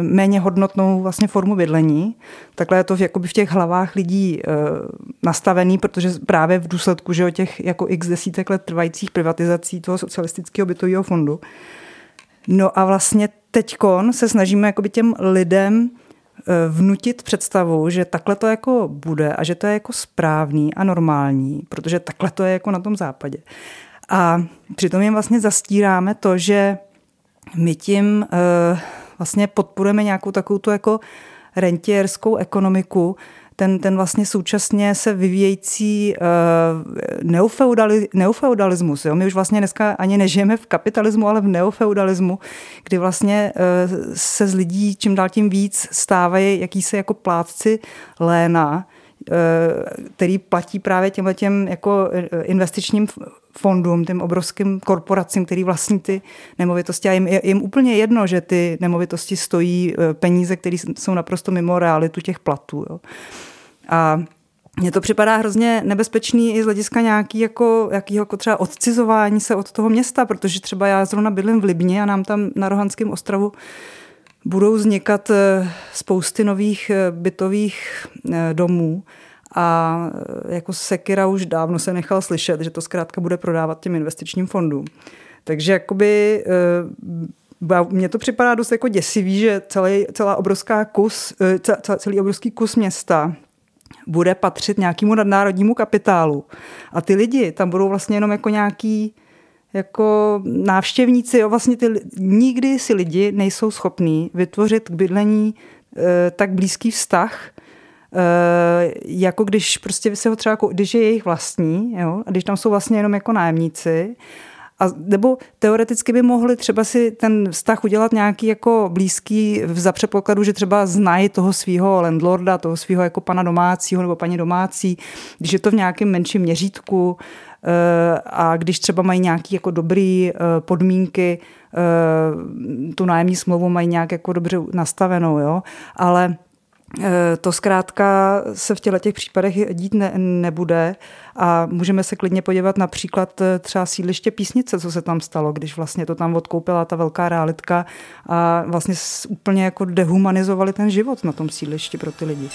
méně hodnotnou vlastně formu bydlení. Takhle je to v, v těch hlavách lidí nastavený, protože právě v důsledku že o těch jako x desítek let trvajících privatizací toho socialistického bytového fondu. No a vlastně teďkon se snažíme těm lidem Eh, vnutit představu, že takhle to jako bude a že to je jako správný a normální, protože takhle to je jako na tom západě. A přitom jim vlastně zastíráme to, že my tím uh, vlastně podporujeme nějakou takovou tu jako rentierskou ekonomiku, ten, ten vlastně současně se vyvíjející uh, neofeudali, neofeudalismus. Jo? My už vlastně dneska ani nežijeme v kapitalismu, ale v neofeudalismu, kdy vlastně uh, se z lidí čím dál tím víc stávají jakýsi jako plátci léna, který platí právě těmhle těm jako investičním fondům, těm obrovským korporacím, který vlastní ty nemovitosti a jim, jim úplně jedno, že ty nemovitosti stojí peníze, které jsou naprosto mimo realitu těch platů. Jo. A mně to připadá hrozně nebezpečný i z hlediska nějaký jako, jakýho jako třeba odcizování se od toho města, protože třeba já zrovna bydlím v Libně a nám tam na Rohanském ostrovu budou vznikat eh, spousty nových eh, bytových eh, domů a jako Sekira už dávno se nechal slyšet, že to zkrátka bude prodávat těm investičním fondům. Takže jakoby mně to připadá dost jako děsivý, že celý, celá obrovská kus, celý obrovský kus města bude patřit nějakému nadnárodnímu kapitálu. A ty lidi tam budou vlastně jenom jako nějaký jako návštěvníci. Jo, vlastně ty, nikdy si lidi nejsou schopní vytvořit k bydlení e, tak blízký vztah, e, jako když prostě se ho třeba, když je jejich vlastní, jo, a když tam jsou vlastně jenom jako nájemníci a, nebo teoreticky by mohli třeba si ten vztah udělat nějaký jako blízký za předpokladu, že třeba znají toho svého landlorda, toho svého jako pana domácího nebo paní domácí, když je to v nějakém menším měřítku a když třeba mají nějaké jako dobré eh, podmínky, eh, tu nájemní smlouvu mají nějak jako dobře nastavenou, jo, ale Eh, to zkrátka se v těchto těch případech dít ne, nebude a můžeme se klidně podívat například eh, třeba sídliště Písnice, co se tam stalo, když vlastně to tam odkoupila ta velká realitka a vlastně úplně jako dehumanizovali ten život na tom sídlišti pro ty lidi.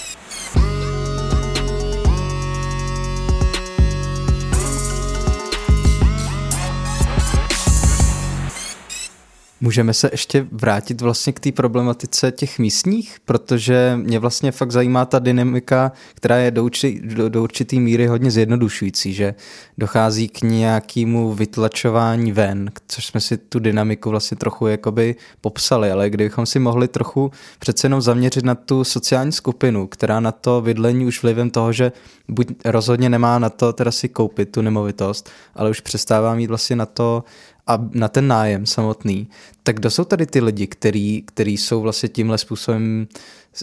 Můžeme se ještě vrátit vlastně k té problematice těch místních, protože mě vlastně fakt zajímá ta dynamika, která je do, určitý, do, do určitý míry hodně zjednodušující, že dochází k nějakému vytlačování ven, což jsme si tu dynamiku vlastně trochu jakoby popsali, ale kdybychom si mohli trochu přece jenom zaměřit na tu sociální skupinu, která na to bydlení už vlivem toho, že buď rozhodně nemá na to teda si koupit tu nemovitost, ale už přestává mít vlastně na to a na ten nájem samotný, tak kdo jsou tady ty lidi, který, který jsou vlastně tímhle způsobem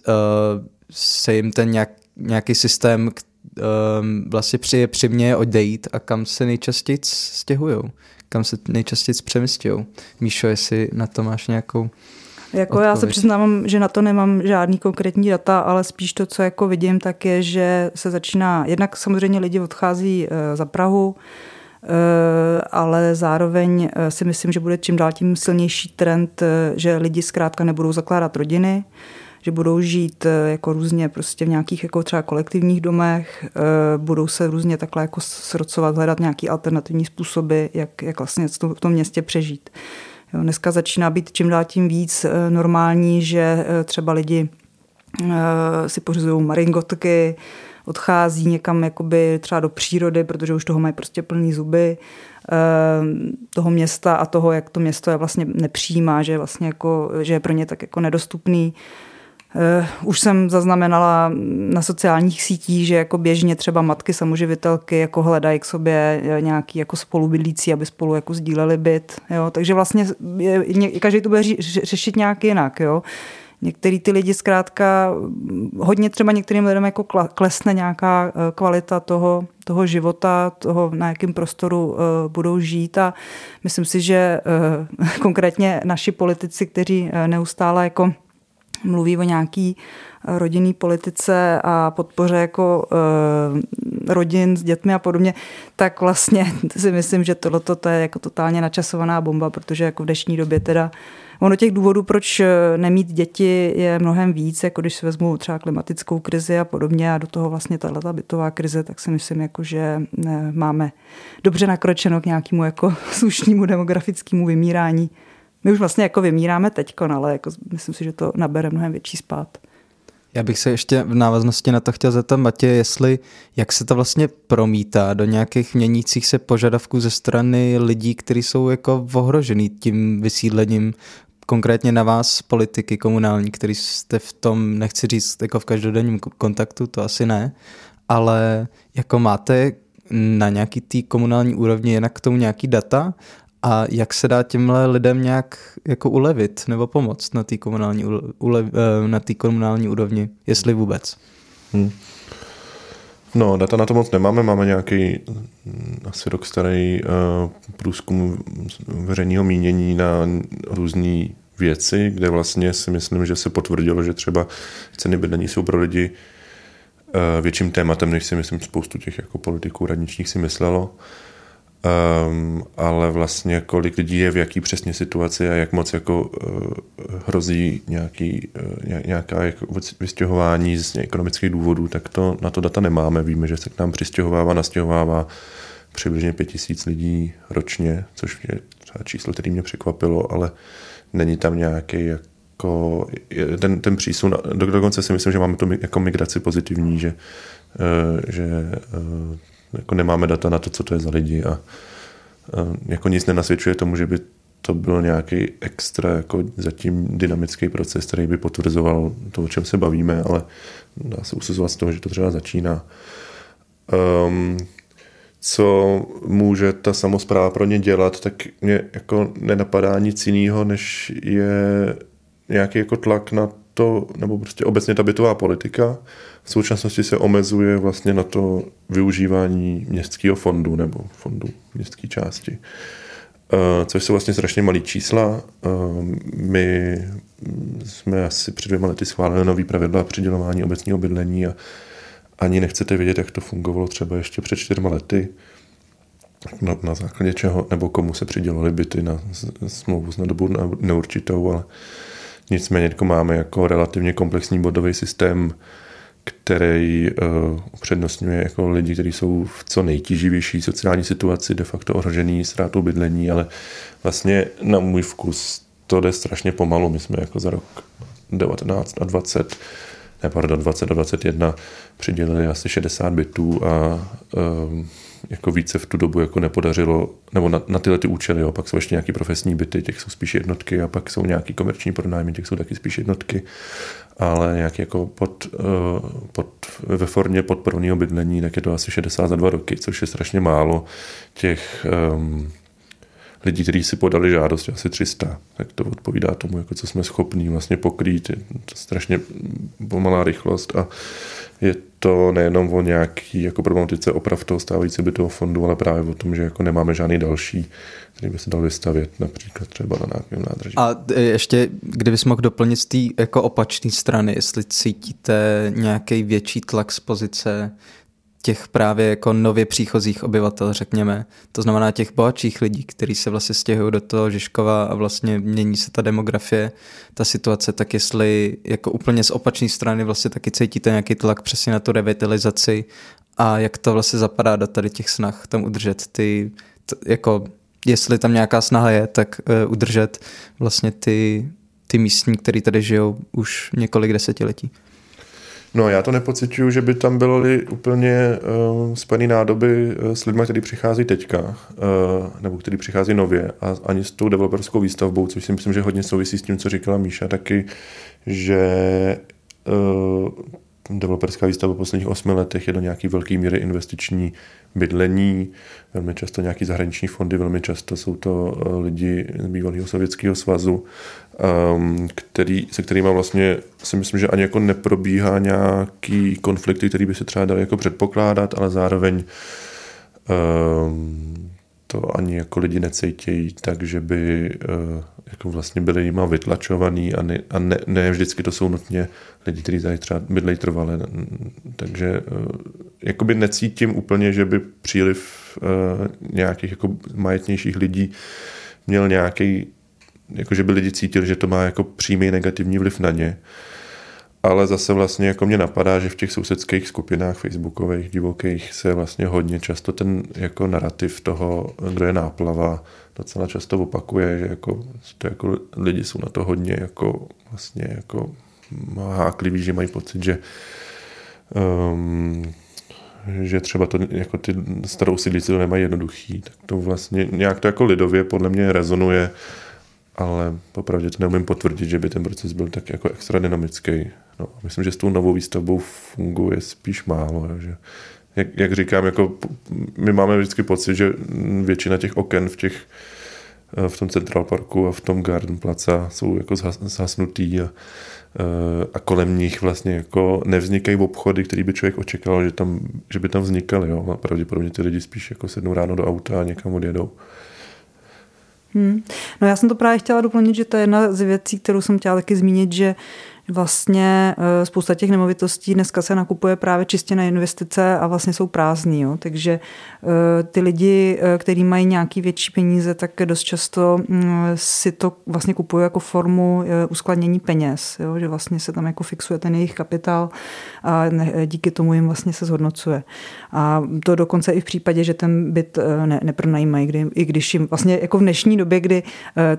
uh, se jim ten nějak, nějaký systém uh, vlastně při, přimě odejít a kam se nejčastěji stěhují, kam se nejčastěji přemysťují. Míšo, jestli na to máš nějakou jako odpověď. já se přiznávám, že na to nemám žádný konkrétní data, ale spíš to, co jako vidím, tak je, že se začíná, jednak samozřejmě lidi odchází uh, za Prahu, Eh, ale zároveň eh, si myslím, že bude čím dál tím silnější trend, eh, že lidi zkrátka nebudou zakládat rodiny, že budou žít jako různě prostě v nějakých jako třeba kolektivních domech, budou se různě takhle jako srocovat, hledat nějaký alternativní způsoby, jak, jak vlastně v tom městě přežít. Jo, dneska začíná být čím dál tím víc normální, že třeba lidi si pořizují maringotky, odchází někam jakoby třeba do přírody, protože už toho mají prostě plný zuby eh, toho města a toho, jak to město je vlastně nepřijímá, že, vlastně jako, že je pro ně tak jako nedostupný. Uh, už jsem zaznamenala na sociálních sítích, že jako běžně třeba matky samoživitelky jako hledají k sobě nějaký jako spolubydlící, aby spolu jako sdíleli byt. Jo? Takže vlastně je, každý to bude řešit nějak jinak. Jo? Některý ty lidi zkrátka, hodně třeba některým lidem jako klesne nějaká eh, kvalita toho, toho života, toho, na jakém prostoru uh, budou žít. A myslím si, že uh, *laughs* konkrétně naši politici, kteří neustále jako mluví o nějaký rodinný politice a podpoře jako uh, rodin s dětmi a podobně, tak vlastně *laughs* si myslím, že tohleto to je jako totálně načasovaná bomba, protože jako v dnešní době teda Ono těch důvodů, proč nemít děti, je mnohem víc, jako když si vezmu třeba klimatickou krizi a podobně a do toho vlastně tato bytová krize, tak si myslím, jako, že máme dobře nakročeno k nějakému jako *laughs* slušnému demografickému vymírání. My už vlastně jako vymíráme teď, ale jako myslím si, že to nabere mnohem větší spát. Já bych se ještě v návaznosti na to chtěl zeptat Matě, jestli jak se to vlastně promítá do nějakých měnících se požadavků ze strany lidí, kteří jsou jako ohrožený tím vysídlením, konkrétně na vás, politiky komunální, který jste v tom, nechci říct, jako v každodenním kontaktu, to asi ne, ale jako máte na nějaký té komunální úrovni jinak k tomu nějaký data a jak se dá těmhle lidem nějak jako ulevit nebo pomoct na té komunální, ulev, eh, na komunální úrovni, jestli vůbec? Hmm. No, data na to moc nemáme, máme nějaký mm, asi rok starý uh, průzkum veřejného mínění na různé věci, kde vlastně si myslím, že se potvrdilo, že třeba ceny bydlení jsou pro lidi uh, větším tématem, než si myslím spoustu těch jako politiků radničních si myslelo. Um, ale vlastně kolik lidí je v jaký přesně situaci a jak moc jako uh, hrozí nějaký, uh, nějaká jako vystěhování z ekonomických důvodů, tak to na to data nemáme. Víme, že se k nám přistěhovává, nastěhovává přibližně pět tisíc lidí ročně, což je třeba číslo, který mě překvapilo, ale není tam nějaký jako ten, ten přísun, dokonce si myslím, že máme to jako migraci pozitivní, že, uh, že uh, jako nemáme data na to, co to je za lidi a, a jako nic nenasvědčuje tomu, že by to byl nějaký extra jako zatím dynamický proces, který by potvrzoval to, o čem se bavíme, ale dá se usuzovat z toho, že to třeba začíná. Um, co může ta samozpráva pro ně dělat, tak mě jako nenapadá nic jiného, než je nějaký jako tlak na to, nebo prostě obecně ta bytová politika, v současnosti se omezuje vlastně na to využívání městského fondu nebo fondu městské části. Uh, což jsou vlastně strašně malý čísla. Uh, my jsme asi před dvěma lety schválili nový pravidla přidělování obecního bydlení a ani nechcete vědět, jak to fungovalo třeba ještě před čtyřma lety, na, na základě čeho, nebo komu se přidělovaly byty na smlouvu na dobu neurčitou, ale nicméně máme jako relativně komplexní bodový systém který uh, upřednostňuje jako lidi, kteří jsou v co nejtíživější sociální situaci, de facto ohrožený ztrátou bydlení, ale vlastně na můj vkus to jde strašně pomalu. My jsme jako za rok 19 a 20, ne, pardon, 20 a 21 přidělili asi 60 bytů a uh, jako více v tu dobu jako nepodařilo, nebo na, na tyhle ty účely, jo. pak jsou ještě nějaký profesní byty, těch jsou spíš jednotky a pak jsou nějaký komerční pronájmy, těch jsou taky spíš jednotky, ale nějak jako pod, uh, pod, ve formě podporovaného bydlení, tak je to asi 60 za dva roky, což je strašně málo těch um, lidí, kteří si podali žádost, asi 300, tak to odpovídá tomu, jako co jsme schopní vlastně pokrýt. Je to strašně pomalá rychlost a je to nejenom o nějaký jako problematice oprav toho stávající bytového fondu, ale právě o tom, že jako nemáme žádný další, který by se dal vystavět, například třeba na nějakém nádraží. A ještě, kdybys mohl doplnit z té jako opačné strany, jestli cítíte nějaký větší tlak z pozice těch právě jako nově příchozích obyvatel, řekněme. To znamená těch bohatších lidí, kteří se vlastně stěhují do toho Žižkova a vlastně mění se ta demografie, ta situace, tak jestli jako úplně z opačné strany vlastně taky cítíte nějaký tlak přesně na tu revitalizaci a jak to vlastně zapadá do tady těch snah tam udržet ty, t, jako jestli tam nějaká snaha je, tak uh, udržet vlastně ty, ty místní, kteří tady žijou už několik desetiletí. No já to nepocituju, že by tam byly úplně uh, spojené nádoby uh, s lidmi, kteří přichází teďka, uh, nebo kteří přichází nově a ani s tou developerskou výstavbou, což si myslím, že hodně souvisí s tím, co říkala Míša, taky, že uh, developerská výstava v posledních osmi letech je do nějaký velké míry investiční bydlení, velmi často nějaký zahraniční fondy, velmi často jsou to lidi z bývalého sovětského svazu um, který, se kterými vlastně si myslím, že ani jako neprobíhá nějaký konflikty, který by se třeba dali jako předpokládat, ale zároveň um, to ani jako lidi necítějí tak, že by uh, jako vlastně byli jima vytlačovaný a, ne, a ne, ne vždycky to jsou nutně lidi, kteří tady třeba bydlejí trvale. Takže uh, jakoby necítím úplně, že by příliv uh, nějakých jako majetnějších lidí měl nějaký jako že by lidi cítili, že to má jako přímý negativní vliv na ně. Ale zase vlastně jako mě napadá, že v těch sousedských skupinách facebookových, divokých se vlastně hodně často ten jako narrativ toho, kdo je náplava, docela často opakuje, že jako, to jako lidi jsou na to hodně jako vlastně jako hákliví, že mají pocit, že um, že třeba to jako ty starou sídlici to nemají jednoduchý, tak to vlastně nějak to jako lidově podle mě rezonuje, ale popravdě to neumím potvrdit, že by ten proces byl tak jako extra dynamický. No, myslím, že s tou novou výstavbou funguje spíš málo, že jak, jak říkám, jako my máme vždycky pocit, že většina těch oken v těch v tom Central Parku a v tom Garden Plaza jsou jako zhasnutý a Eh, a kolem nich vlastně jako nevznikají obchody, který by člověk očekával, že, tam, že by tam vznikaly. Jo? A pravděpodobně ty lidi spíš jako sednou ráno do auta a někam odjedou. Hmm. No já jsem to právě chtěla doplnit, že to je jedna z věcí, kterou jsem chtěla taky zmínit, že vlastně eh, spousta těch nemovitostí dneska se nakupuje právě čistě na investice a vlastně jsou prázdný. Jo? Takže eh, ty lidi, eh, kteří mají nějaký větší peníze, tak dost často mm, si to vlastně kupují jako formu uskladnění peněz, jo? že vlastně se tam jako fixuje ten jejich kapitál a díky tomu jim vlastně se zhodnocuje. A to dokonce i v případě, že ten byt ne, nepronajímají, kdy, i když jim vlastně jako v dnešní době, kdy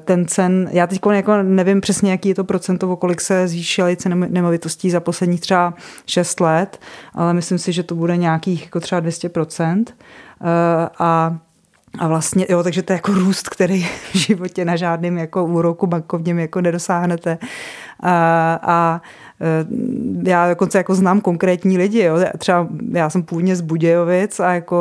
ten cen, já teď jako nevím přesně, jaký je to procento, o kolik se zvýší ceny nemovitostí za posledních třeba 6 let, ale myslím si, že to bude nějakých jako třeba 200%. Eh, a a vlastně, jo, takže to je jako růst, který v životě na žádném jako úroku bankovním jako nedosáhnete. A, a Eh, já dokonce jako znám konkrétní lidi, jo. třeba já jsem původně z Budějovic a jako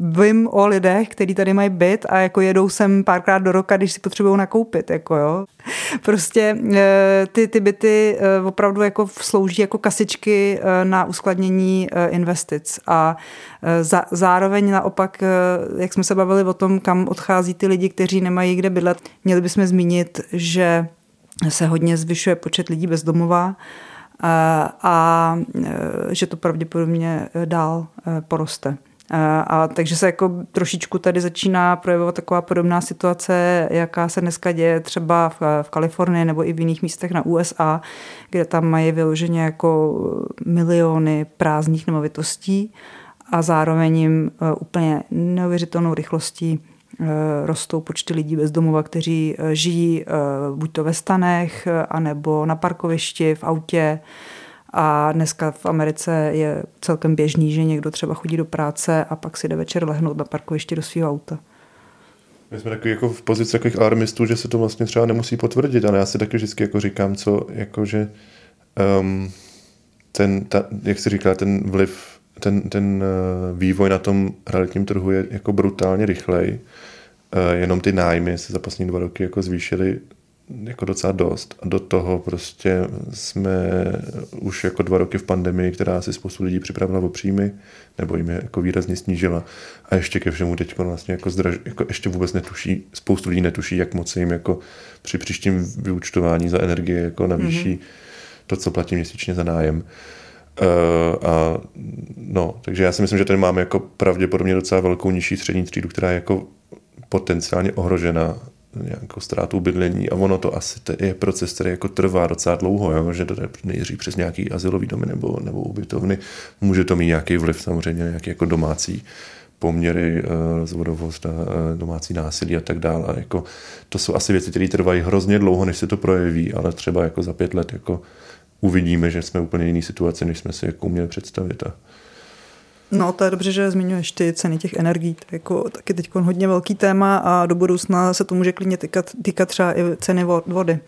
vím o lidech, kteří tady mají byt a jako jedou sem párkrát do roka, když si potřebují nakoupit, jako jo. *laughs* Prostě eh, ty, ty byty eh, opravdu jako slouží jako kasičky na uskladnění investic a zároveň naopak, jak jsme se bavili o tom, kam odchází ty lidi, kteří nemají kde bydlet, měli bychom zmínit, že se hodně zvyšuje počet lidí bezdomová a, a že to pravděpodobně dál e, poroste. A, a takže se jako trošičku tady začíná projevovat taková podobná situace, jaká se dneska děje třeba v, v Kalifornii nebo i v jiných místech na USA, kde tam mají vyloženě jako miliony prázdných nemovitostí a zároveň jim úplně neuvěřitelnou rychlostí Eh, rostou počty lidí bez domova, kteří eh, žijí eh, buď to ve stanech, anebo na parkovišti, v autě. A dneska v Americe je celkem běžný, že někdo třeba chodí do práce a pak si jde večer lehnout na parkovišti do svého auta. My jsme takový jako v pozici takových alarmistů, že se to vlastně třeba nemusí potvrdit, ale já si taky vždycky jako říkám, co jakože um, ten, ta, jak si říká, ten vliv ten, ten eh, vývoj na tom realitním trhu je jako brutálně rychlej. Eh, jenom ty nájmy se za poslední dva roky jako zvýšily jako docela dost. A do toho prostě jsme už jako dva roky v pandemii, která si spoustu lidí připravila o příjmy, nebo jim je jako výrazně snížila. A ještě ke všemu teď vlastně jako, zdraž, jako ještě vůbec netuší, spoustu lidí netuší, jak moc jim jako při příštím vyučtování za energie jako navýší mm-hmm. to, co platí měsíčně za nájem. Uh, Uh, a no, takže já si myslím, že tady máme jako pravděpodobně docela velkou nižší střední třídu, která je jako potenciálně ohrožena nějakou ztrátou bydlení a ono to asi je proces, který jako trvá docela dlouho, jo? že to nejdřív přes nějaký asilový domy nebo, nebo ubytovny, může to mít nějaký vliv samozřejmě, nějaký jako domácí poměry, uh, zvodovost a uh, domácí násilí a tak dále. Jako, to jsou asi věci, které trvají hrozně dlouho, než se to projeví, ale třeba jako za pět let jako uvidíme, že jsme úplně jiný situaci, než jsme si jako uměli představit. A... No, to je dobře, že zmiňuješ ty ceny těch energií. To je jako taky teď hodně velký téma a do budoucna se to může klidně týkat, týkat třeba i ceny vody.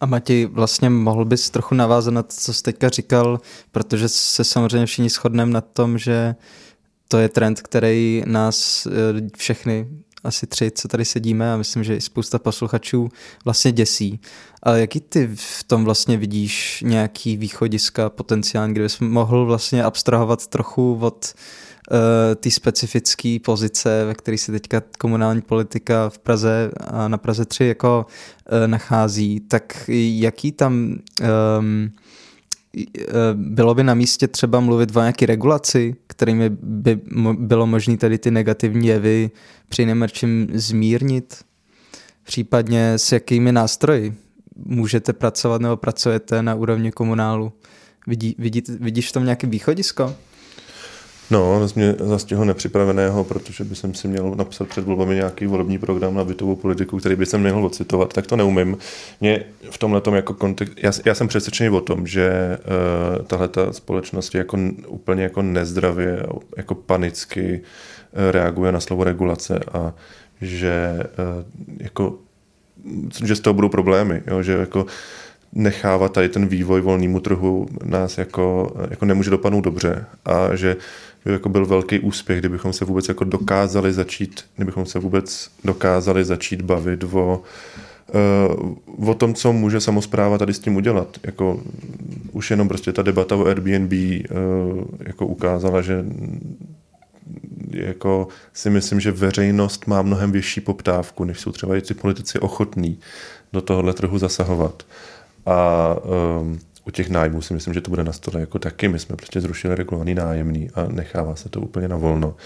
A Matěj, vlastně mohl bys trochu navázat na to, co jsi teďka říkal, protože se samozřejmě všichni shodneme na tom, že to je trend, který nás eh, všechny asi tři, co tady sedíme a myslím, že i spousta posluchačů vlastně děsí. Ale jaký ty v tom vlastně vidíš nějaký východiska potenciální, kde bys mohl vlastně abstrahovat trochu od uh, specifické pozice, ve které se teďka komunální politika v Praze a na Praze 3 jako uh, nachází, tak jaký tam um, bylo by na místě třeba mluvit o nějaké regulaci, kterými by bylo možné tady ty negativní jevy při nejmenším zmírnit Případně s jakými nástroji můžete pracovat nebo pracujete na úrovni komunálu? Vidí, vidí, vidíš v tom nějaké východisko? No, mě za těho nepřipraveného, protože by jsem si měl napsat před volbami nějaký volební program na bytovou politiku, který by jsem měl ocitovat, tak to neumím. Mě v tomhle jako kontext, já, já, jsem přesvědčený o tom, že uh, tahle ta společnost je jako úplně jako nezdravě, jako panicky uh, reaguje na slovo regulace a že uh, jako že z toho budou problémy, jo, že jako nechávat tady ten vývoj volnému trhu nás jako, jako nemůže dopadnout dobře a že by jako byl velký úspěch, kdybychom se vůbec jako dokázali začít, kdybychom se vůbec dokázali začít bavit o, uh, o tom, co může samozpráva tady s tím udělat. Jako, už jenom prostě ta debata o Airbnb uh, jako ukázala, že jako si myslím, že veřejnost má mnohem větší poptávku, než jsou třeba i ty politici ochotní do tohohle trhu zasahovat. A um, u těch nájmů si myslím, že to bude na stole jako taky. My jsme prostě zrušili regulovaný nájemný a nechává se to úplně na volno.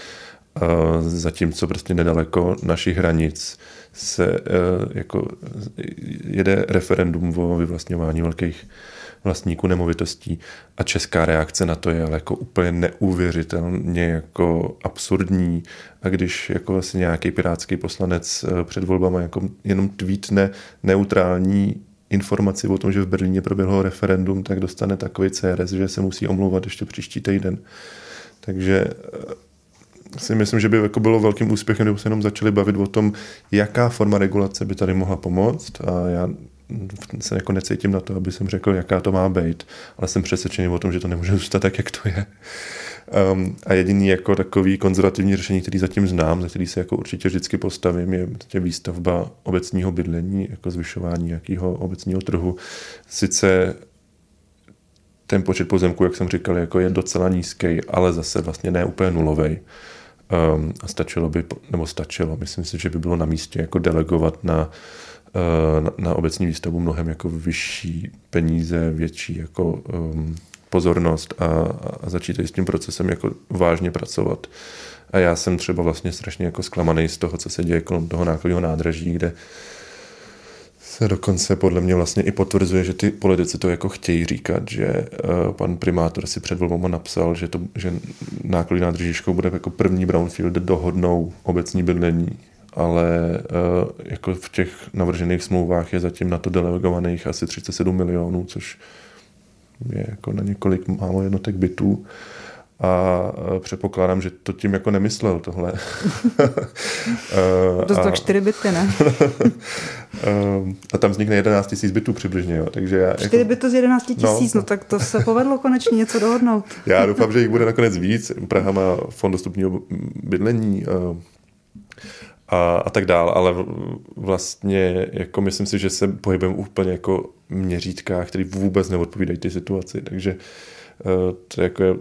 Zatímco prostě nedaleko našich hranic se e, jako jede referendum o vyvlastňování velkých vlastníků nemovitostí a česká reakce na to je ale jako úplně neuvěřitelně jako absurdní a když jako si nějaký pirátský poslanec e, před volbama jako jenom tweetne neutrální informaci o tom, že v Berlíně proběhlo referendum, tak dostane takový CRS, že se musí omlouvat ještě příští týden. Takže eh, si myslím, že by jako bylo velkým úspěchem, kdyby se jenom začali bavit o tom, jaká forma regulace by tady mohla pomoct a já se jako necítím na to, aby jsem řekl, jaká to má být, ale jsem přesvědčený o tom, že to nemůže zůstat tak, jak to je. Um, a jediný jako takový konzervativní řešení, který zatím znám, za který se jako určitě vždycky postavím, je tě výstavba obecního bydlení, jako zvyšování jakého obecního trhu. Sice ten počet pozemků, jak jsem říkal, jako je docela nízký, ale zase vlastně ne úplně nulový. Um, a stačilo by, nebo stačilo, myslím si, že by bylo na místě jako delegovat na, uh, na, na obecní výstavbu mnohem jako vyšší peníze, větší jako um, pozornost a, a začít s tím procesem jako vážně pracovat. A já jsem třeba vlastně strašně jako zklamaný z toho, co se děje kolem toho nákladního nádraží, kde se dokonce podle mě vlastně i potvrzuje, že ty politici to jako chtějí říkat, že uh, pan primátor si před volbama napsal, že, to, že nákladní nádražíškou bude jako první brownfield dohodnou obecní bydlení, ale uh, jako v těch navržených smlouvách je zatím na to delegovaných asi 37 milionů, což je jako na několik málo jednotek bytů a předpokládám, že to tím jako nemyslel tohle. *laughs* to jsou čtyři byty, ne? *laughs* a tam vznikne 11 tisíc bytů přibližně, jo. Takže já, čtyři jako... byty z 11 tisíc, no, no, tak to se povedlo konečně něco dohodnout. já doufám, že jich bude nakonec víc. Praha má fond dostupního bydlení a, a tak dál, ale vlastně jako myslím si, že se pohybujeme úplně jako měřítkách, které vůbec neodpovídají ty situaci, takže eh, to jako je,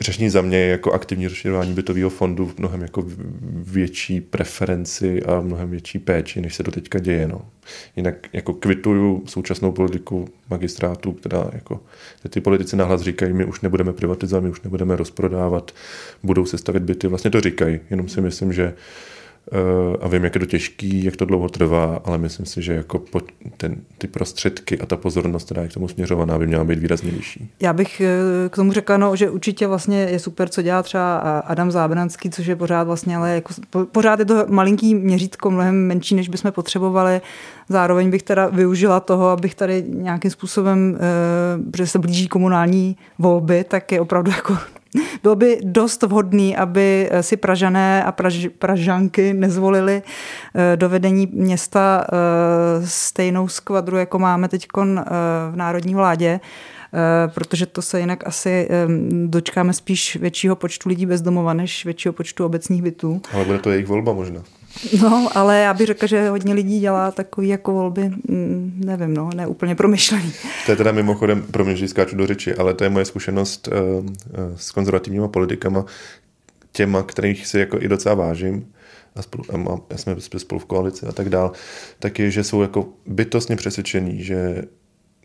řešení za mě je jako aktivní rozšiřování bytového fondu v mnohem jako větší preferenci a mnohem větší péči, než se to teďka děje. No. Jinak jako kvituju současnou politiku magistrátu, která jako ty politici nahlas říkají, my už nebudeme privatizovat, my už nebudeme rozprodávat, budou se stavit byty. Vlastně to říkají, jenom si myslím, že uh, a vím, jak je to těžký, jak to dlouho trvá, ale myslím si, že jako ten, ty prostředky a ta pozornost, která je k tomu směřovaná, by měla být výrazně vyšší. Já bych eh, k tomu řekla, no, že určitě vlastně je super, co dělá třeba Adam Zábranský, což je pořád vlastně, ale jako, pořád je to malinký měřítko, mnohem menší, než bychom potřebovali. Zároveň bych teda využila toho, abych tady nějakým způsobem, eh, protože se blíží komunální volby, tak je opravdu jako bylo by dost vhodný, aby eh, si Pražané a Praž, Pražanky nezvolili eh, do vedení města eh, stejnou skvadru, jako máme teď v národní vládě protože to se jinak asi dočkáme spíš většího počtu lidí bezdomova, než většího počtu obecních bytů. Ale bude to jejich volba možná. No, ale já bych řekla, že hodně lidí dělá takový jako volby, mm, nevím, no, neúplně promyšlený. To je teda mimochodem, pro mě, skáču do řeči, ale to je moje zkušenost uh, s konzervativníma politikama, těma, kterých si jako i docela vážím, a, spolu, a jsme spolu v koalici a tak dál, tak je, že jsou jako bytostně přesvědčení, že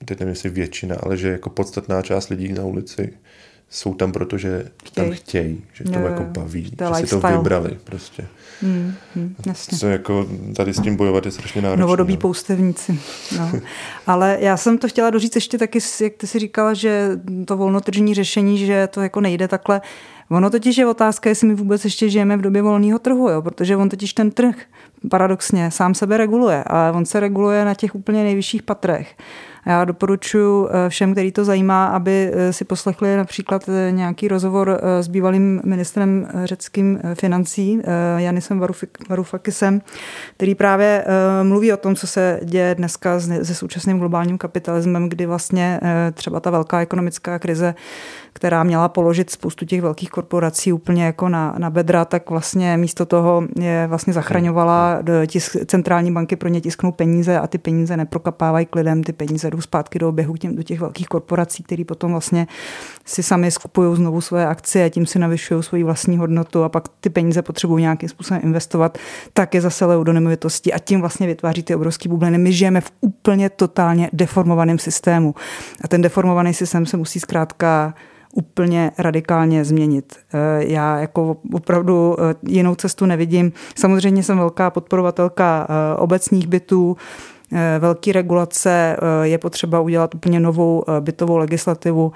teď nevím, jestli většina, ale že jako podstatná část lidí na ulici jsou tam, protože chtěj. tam chtějí, že to jo, jako baví, že si to vybrali prostě. Hmm, hmm, jasně. Co jako tady s tím bojovat je strašně náročné. Novodobí no. poustevníci. No. Ale já jsem to chtěla doříct ještě taky, jak ty si říkala, že to volnotržní řešení, že to jako nejde takhle. Ono totiž je otázka, jestli my vůbec ještě žijeme v době volného trhu, jo? protože on totiž ten trh paradoxně sám sebe reguluje a on se reguluje na těch úplně nejvyšších patrech. Já doporučuji eh, všem, který to zajímá, aby eh, si poslechli například eh, nějaký rozhovor s bývalým ministrem řeckým financí Janisem Varoufakisem, který právě mluví o tom, co se děje dneska se současným globálním kapitalismem, kdy vlastně třeba ta velká ekonomická krize která měla položit spoustu těch velkých korporací úplně jako na, na bedra, tak vlastně místo toho je vlastně zachraňovala, tisk, centrální banky pro ně tisknou peníze a ty peníze neprokapávají k lidem, ty peníze jdou zpátky do oběhu těm, do těch velkých korporací, které potom vlastně si sami skupují znovu svoje akcie, tím si navyšují svoji vlastní hodnotu a pak ty peníze potřebují nějakým způsobem investovat, tak je zase lejou do nemovitosti a tím vlastně vytváří ty obrovské bubliny. My žijeme v úplně totálně deformovaném systému a ten deformovaný systém se musí zkrátka úplně radikálně změnit. Eh, já jako opravdu eh, jinou cestu nevidím. Samozřejmě jsem velká podporovatelka eh, obecních bytů, velký regulace, je potřeba udělat úplně novou bytovou legislativu.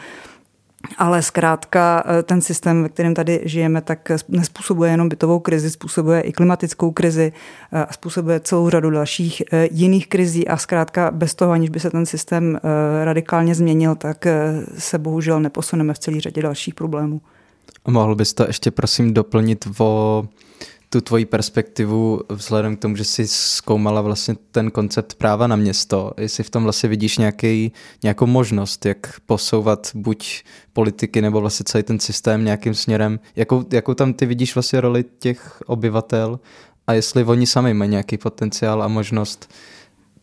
Ale zkrátka eh, ten systém, ve kterém tady žijeme, tak nespůsobuje jenom bytovou krizi, způsobuje i klimatickou krizi eh, a způsobuje celou řadu dalších eh, jiných krizí a zkrátka bez toho, aniž by se ten systém radikálně změnil, tak se bohužel neposuneme v celé řadě dalších problémů. Mohl bys to ještě prosím doplnit o tu tvoji perspektivu vzhledem k tomu, že jsi zkoumala vlastně ten koncept práva na město, jestli v tom vlastně vidíš nějaký, nějakou možnost, jak posouvat buď politiky nebo vlastně celý ten systém nějakým směrem, jakou, jakou tam ty vidíš vlastně roli těch obyvatel a jestli oni sami mají nějaký potenciál a možnost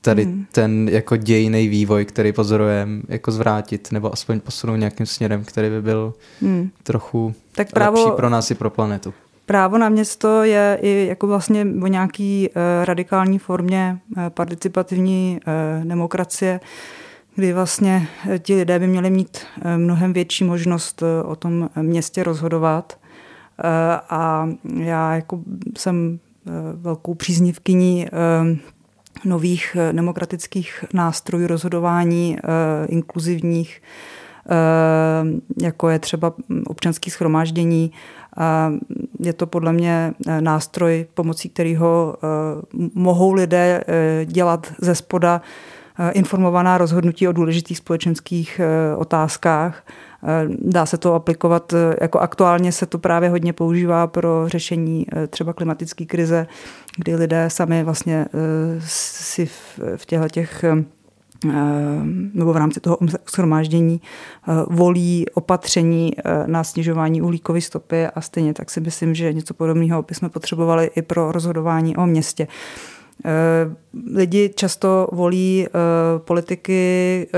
tady hmm. ten jako dějný vývoj, který pozorujeme, jako zvrátit nebo aspoň posunout nějakým směrem, který by byl hmm. trochu tak právo, lepší pro nás i pro planetu. Právo na město je i jako vlastně o nějaký eh, radikální formě eh, participativní eh, demokracie, kdy vlastně ti lidé by měli mít mnohem větší možnost o tom městě rozhodovat. A já jako jsem velkou příznivkyní nových demokratických nástrojů rozhodování, inkluzivních, jako je třeba občanský schromáždění, je to podle mě eh, nástroj, pomocí kterého eh, mohou lidé eh, dělat ze spoda informovaná rozhodnutí o důležitých společenských otázkách. Dá se to aplikovat, jako aktuálně se to právě hodně používá pro řešení třeba klimatické krize, kdy lidé sami vlastně si v těchto těch nebo v rámci toho shromáždění eh, volí opatření eh, na snižování uhlíkové stopy a stejně tak si myslím, že něco podobného bychom potřebovali i pro rozhodování o městě. Lidi často volí politiky,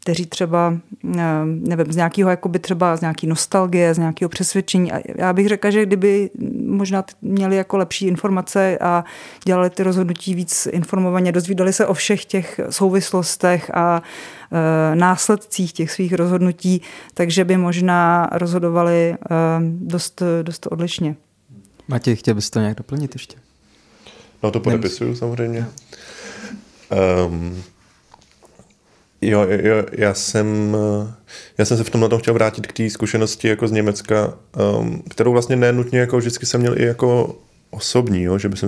kteří třeba, eh, nevím, z nějakého, jakoby třeba z nějaký nostalgie, z nějakého přesvědčení. A já bych řekla, že kdyby možná měli jako lepší informace a dělali ty rozhodnutí víc informovaně, dozvídali se o všech těch souvislostech a e, následcích těch svých rozhodnutí, takže by možná rozhodovali e, dost, dost odlišně. Matěj, chtěl bys to nějak doplnit ještě? No to podepisuju samozřejmě. Um, Jo, jo, já jsem, já jsem se v tomhle chtěl vrátit k té zkušenosti jako z Německa, um, kterou vlastně nenutně jako vždycky jsem měl i jako osobní, jo, že bych se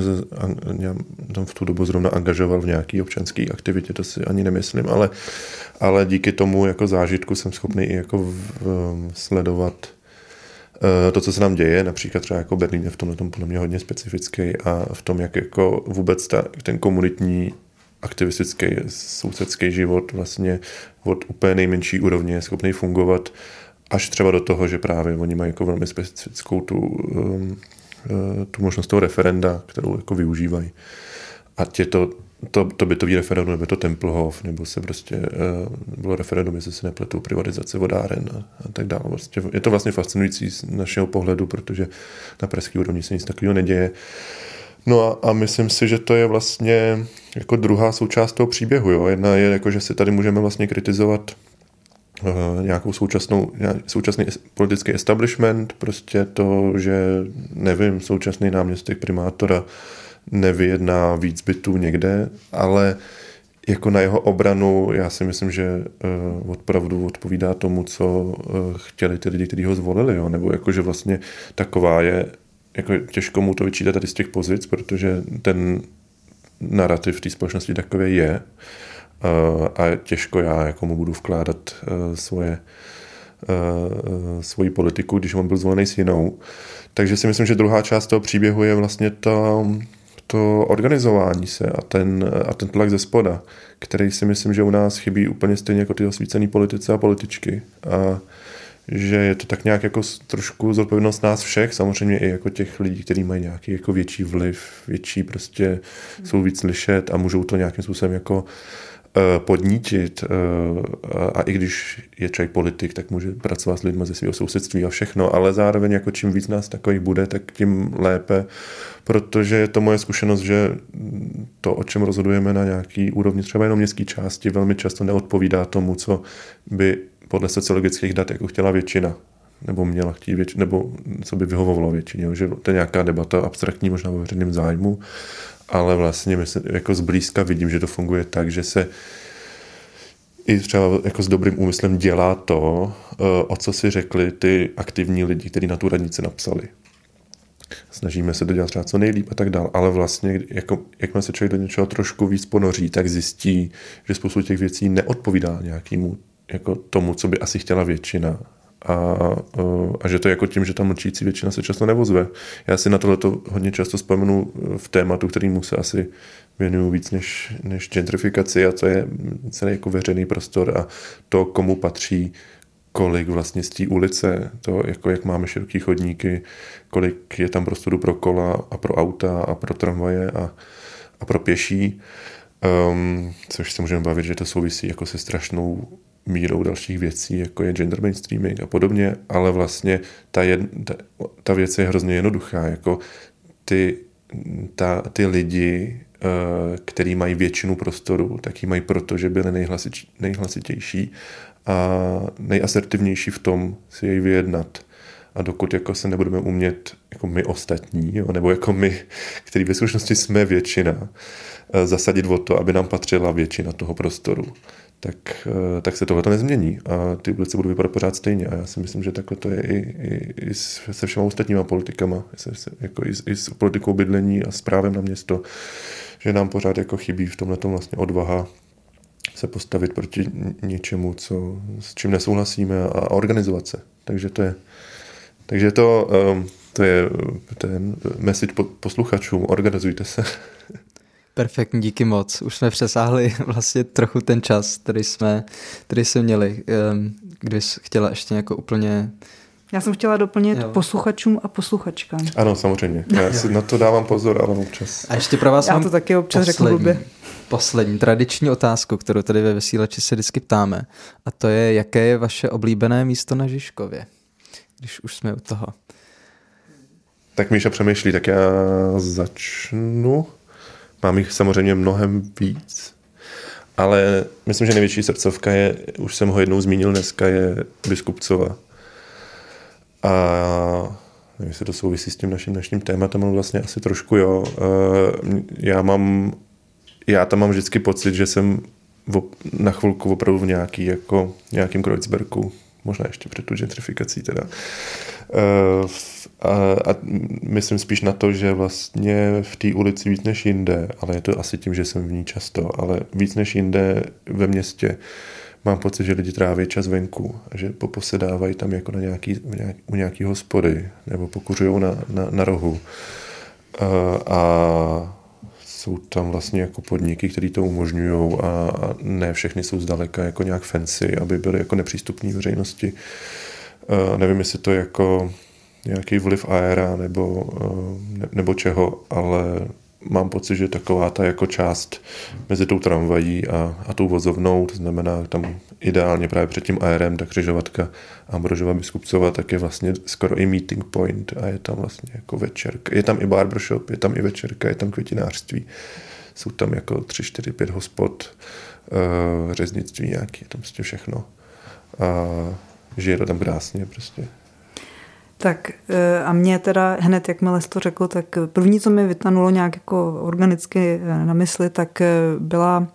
já tam v tu dobu zrovna angažoval v nějaký občanské aktivitě, to si ani nemyslím, ale, ale díky tomu jako zážitku jsem schopný i jako v, v, sledovat uh, to, co se nám děje, například třeba jako Berlín je v tomhle tom podle mě hodně specifický a v tom, jak jako vůbec ta, ten komunitní aktivistický sousedský život vlastně od úplně nejmenší úrovně je schopný fungovat až třeba do toho, že právě oni mají jako velmi specifickou tu, um, uh, tu možnost toho referenda, kterou jako využívají. A tě to, to, to bytový referendum, nebo to Tempelhof, nebo se prostě uh, bylo referendum, jestli se nepletou privatizace vodáren a, a tak dále. Vlastně je to vlastně fascinující z našeho pohledu, protože na pražské úrovni se nic takového neděje. No a, a myslím si, že to je vlastně jako druhá součást toho příběhu. Jo. Jedna je, jako, že si tady můžeme vlastně kritizovat uh, nějakou současnou, současný politický establishment, prostě to, že nevím, současný náměstek primátora nevyjedná víc bytů někde, ale jako na jeho obranu já si myslím, že uh, opravdu odpovídá tomu, co uh, chtěli ty lidi, kteří ho zvolili, jo? nebo jako, že vlastně taková je, jako těžko mu to vyčítat tady z těch pozic, protože ten narrativ té společnosti takové je uh, a těžko já jako mu budu vkládat uh, svoje uh, svoji politiku, když on byl zvolený s jinou. Takže si myslím, že druhá část toho příběhu je vlastně ta, to organizování se a ten, a ten tlak ze spoda, který si myslím, že u nás chybí úplně stejně jako ty osvícené politice a političky. A že je to tak nějak jako trošku zodpovědnost nás všech, samozřejmě i jako těch lidí, kteří mají nějaký jako větší vliv, větší prostě jsou víc slyšet a můžou to nějakým způsobem jako Eh, podnítit eh, a i když je člověk politik, tak může pracovat s lidmi ze svého sousedství a všechno, ale zároveň jako čím víc nás takových bude, tak tím lépe, protože je to moje zkušenost, že to, o čem rozhodujeme na nějaký úrovni, třeba jenom městské části, velmi často neodpovídá tomu, co by podle sociologických dat jako chtěla většina nebo měla chtít většině, nebo co by vyhovovalo většině, že to je nějaká debata abstraktní, možná o veřejném zájmu, ale vlastně myslím, jako zblízka vidím, že to funguje tak, že se i třeba jako s dobrým úmyslem dělá to, eh, o co si řekli ty aktivní lidi, kteří na tu radnici napsali. Snažíme se to dělat třeba co nejlíp a tak dál, ale vlastně, jako, jakmile se člověk do něčeho trošku víc ponoří, tak zjistí, že spoustu těch věcí neodpovídá nějakému jako tomu, co by asi chtěla většina a, a že to je jako tím, že ta mlčící většina se často nevozve. Já si na tohleto hodně často vzpomenu v tématu, kterýmu se asi věnuju víc než, než gentrifikaci a to je celý jako veřejný prostor a to, komu patří kolik vlastně z té ulice, to jako jak máme široký chodníky, kolik je tam prostoru pro kola a pro auta a pro tramvaje a, a pro pěší, um, což se můžeme bavit, že to souvisí jako se strašnou mírou dalších věcí, jako je gender mainstreaming a podobně, ale vlastně ta, jed, ta, ta věc je hrozně jednoduchá, jako ty, ta, ty lidi, uh, který mají většinu prostoru, tak ji mají proto, že byli nejhlasit, nejhlasitější a nejasertivnější v tom si jej vyjednat. A dokud jako se nebudeme umět jako my ostatní, jo, nebo jako my, který ve skutečnosti jsme většina, eh, zasadit o to, aby nám patřila většina toho prostoru, tak, eh, tak se tohle to nezmění a ty ulice budou vypadat pořád stejně. A já si myslím, že takhle to je i, i, i se všema ostatníma politikama, se, se, jako i, i s politikou bydlení a s právem na město, že nám pořád jako chybí v tomhle vlastně odvaha se postavit proti něčemu, co, s čím nesouhlasíme a organizovat se. Takže to je, takže to, um, to je ten message posluchačům, organizujte se. *laughs* Perfektní, díky moc. Už jsme přesáhli *laughs* vlastně trochu ten čas, který jsme, který jsme měli. Ehm, Když chtěla ještě jako úplně já jsem chtěla doplnit jo. posluchačům a posluchačkám. Ano, samozřejmě. Já si na to dávám pozor, ale občas. A ještě pro vás Já to taky občas poslední, řeknu blbě. Poslední tradiční otázku, kterou tady ve vysílači se vždycky ptáme. A to je, jaké je vaše oblíbené místo na Žižkově? Když už jsme u toho. Tak Míša přemýšlí, tak já začnu. Mám jich samozřejmě mnohem víc, ale myslím, že největší srdcovka je, už jsem ho jednou zmínil dneska, je Biskupcova. A nevím, jestli to souvisí s tím naším dnešním tématem, ale vlastně asi trošku jo. Eh, já mám, já tam mám vždycky pocit, že jsem na chvilku opravdu v nějaký, jako, nějakým Kreuzbergu, možná ještě před tu gentrifikací teda. Eh, a, a myslím spíš na to, že vlastně v té ulici víc než jinde, ale je to asi tím, že jsem v ní často, ale víc než jinde ve městě mám pocit, že lidi tráví čas venku, že poposedávají tam jako na nějaký, u nějaký hospody nebo pokuřují na, na, na rohu. A, a jsou tam vlastně jako podniky, které to umožňují a, ne všechny jsou zdaleka jako nějak fancy, aby byly jako nepřístupné veřejnosti. A nevím, jestli to je jako nějaký vliv aera nebo, ne, nebo čeho, ale mám pocit, že taková ta jako část mezi tou tramvají a, a tou vozovnou, to znamená tam ideálně právě před tím aerem, ta křižovatka Ambrožova Biskupcova, tak je vlastně skoro i meeting point a je tam vlastně jako večerka. Je tam i barbershop, je tam i večerka, je tam květinářství. Jsou tam jako tři, čtyři, pět hospod, uh, řeznictví nějaký, je tam prostě všechno. a žije to tam krásně prostě. Tak eh, a mě teda hned, jakmile jsi to řekl, tak první, co mi vytanulo nějak jako organicky eh, na mysli, tak eh, byla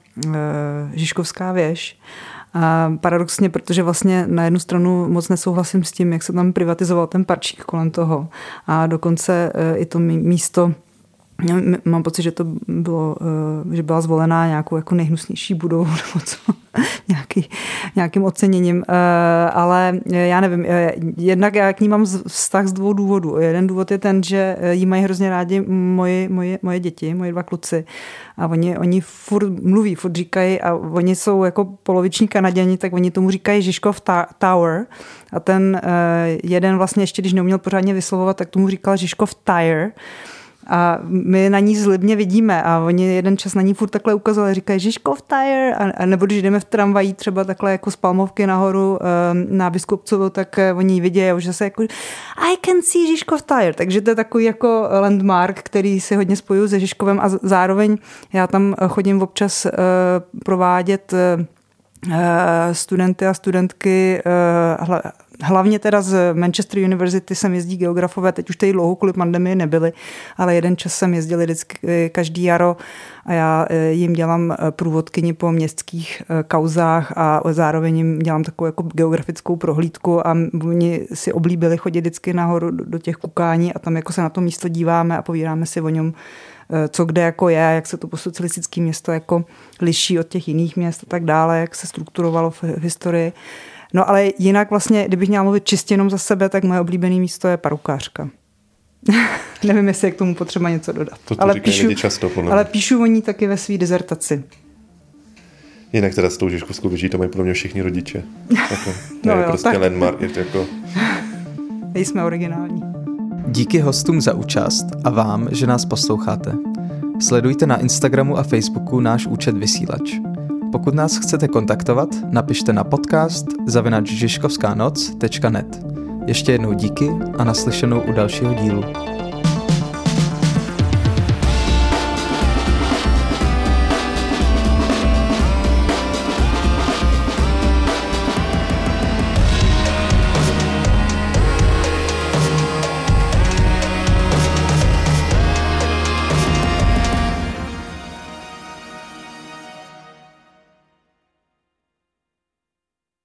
Žižkovská věž. A paradoxně, protože vlastně na jednu stranu moc nesouhlasím s tím, jak se tam privatizoval ten parčík kolem toho. A dokonce i to místo Mám pocit, že to bylo, že byla zvolená nějakou jako nejhnusnější budovou *laughs* nebo co, nějaký, nějakým oceněním, ale já nevím, jednak já k ní mám vztah z dvou důvodů. Jeden důvod je ten, že jí mají hrozně rádi moje, moje, moje děti, moje dva kluci. A oni, oni furt mluví, furt říkají a oni jsou jako poloviční kanaděni, tak oni tomu říkají Žižkov Tower. A ten jeden vlastně ještě, když neuměl pořádně vyslovovat, tak tomu říkal Žižkov Tire, a my na ní zlibně vidíme a oni jeden čas na ní furt takhle ukazovali, říkají Žižkov tire, a, a nebo když jdeme v tramvají třeba takhle jako z Palmovky nahoru um, na Biskupcovu, tak uh, oni vidějí, že se jako I can see Žižkov tire, takže to je takový jako landmark, který si hodně spojuju se Žižkovem a zároveň já tam chodím občas uh, provádět uh, studenty a studentky hlavně teda z Manchester University jsem jezdí geografové, teď už tady dlouho kvůli pandemii nebyli, ale jeden čas jsem jezdili vždycky eh, každý jaro a já eh, jim dělám eh, průvodkyni po městských kauzách a zároveň jim dělám takovou jako geografickou prohlídku a oni si oblíbili chodit vždycky nahoru do těch kukání a tam jako se na to místo díváme a povídáme si o něm co kde jako je, jak se to posocialistické město jako liší od těch jiných měst a tak dále, jak se strukturovalo v historii. No ale jinak vlastně, kdybych měla mluvit čistě jenom za sebe, tak moje oblíbené místo je parukářka. *laughs* Nevím, jestli je k tomu potřeba něco dodat. To, to ale, píšu, často, ale píšu o ní taky ve své dezertaci. Jinak teda s tou Žižkovskou věží to mají pro mě všichni rodiče. *laughs* Jako, to no je jo, prostě tak. landmark, je to jako... *laughs* Nejsme originální. Díky hostům za účast a vám, že nás posloucháte. Sledujte na Instagramu a Facebooku náš účet Vysílač. Pokud nás chcete kontaktovat, napište na podcast zavinač Ještě jednou díky a naslyšenou u dalšího dílu.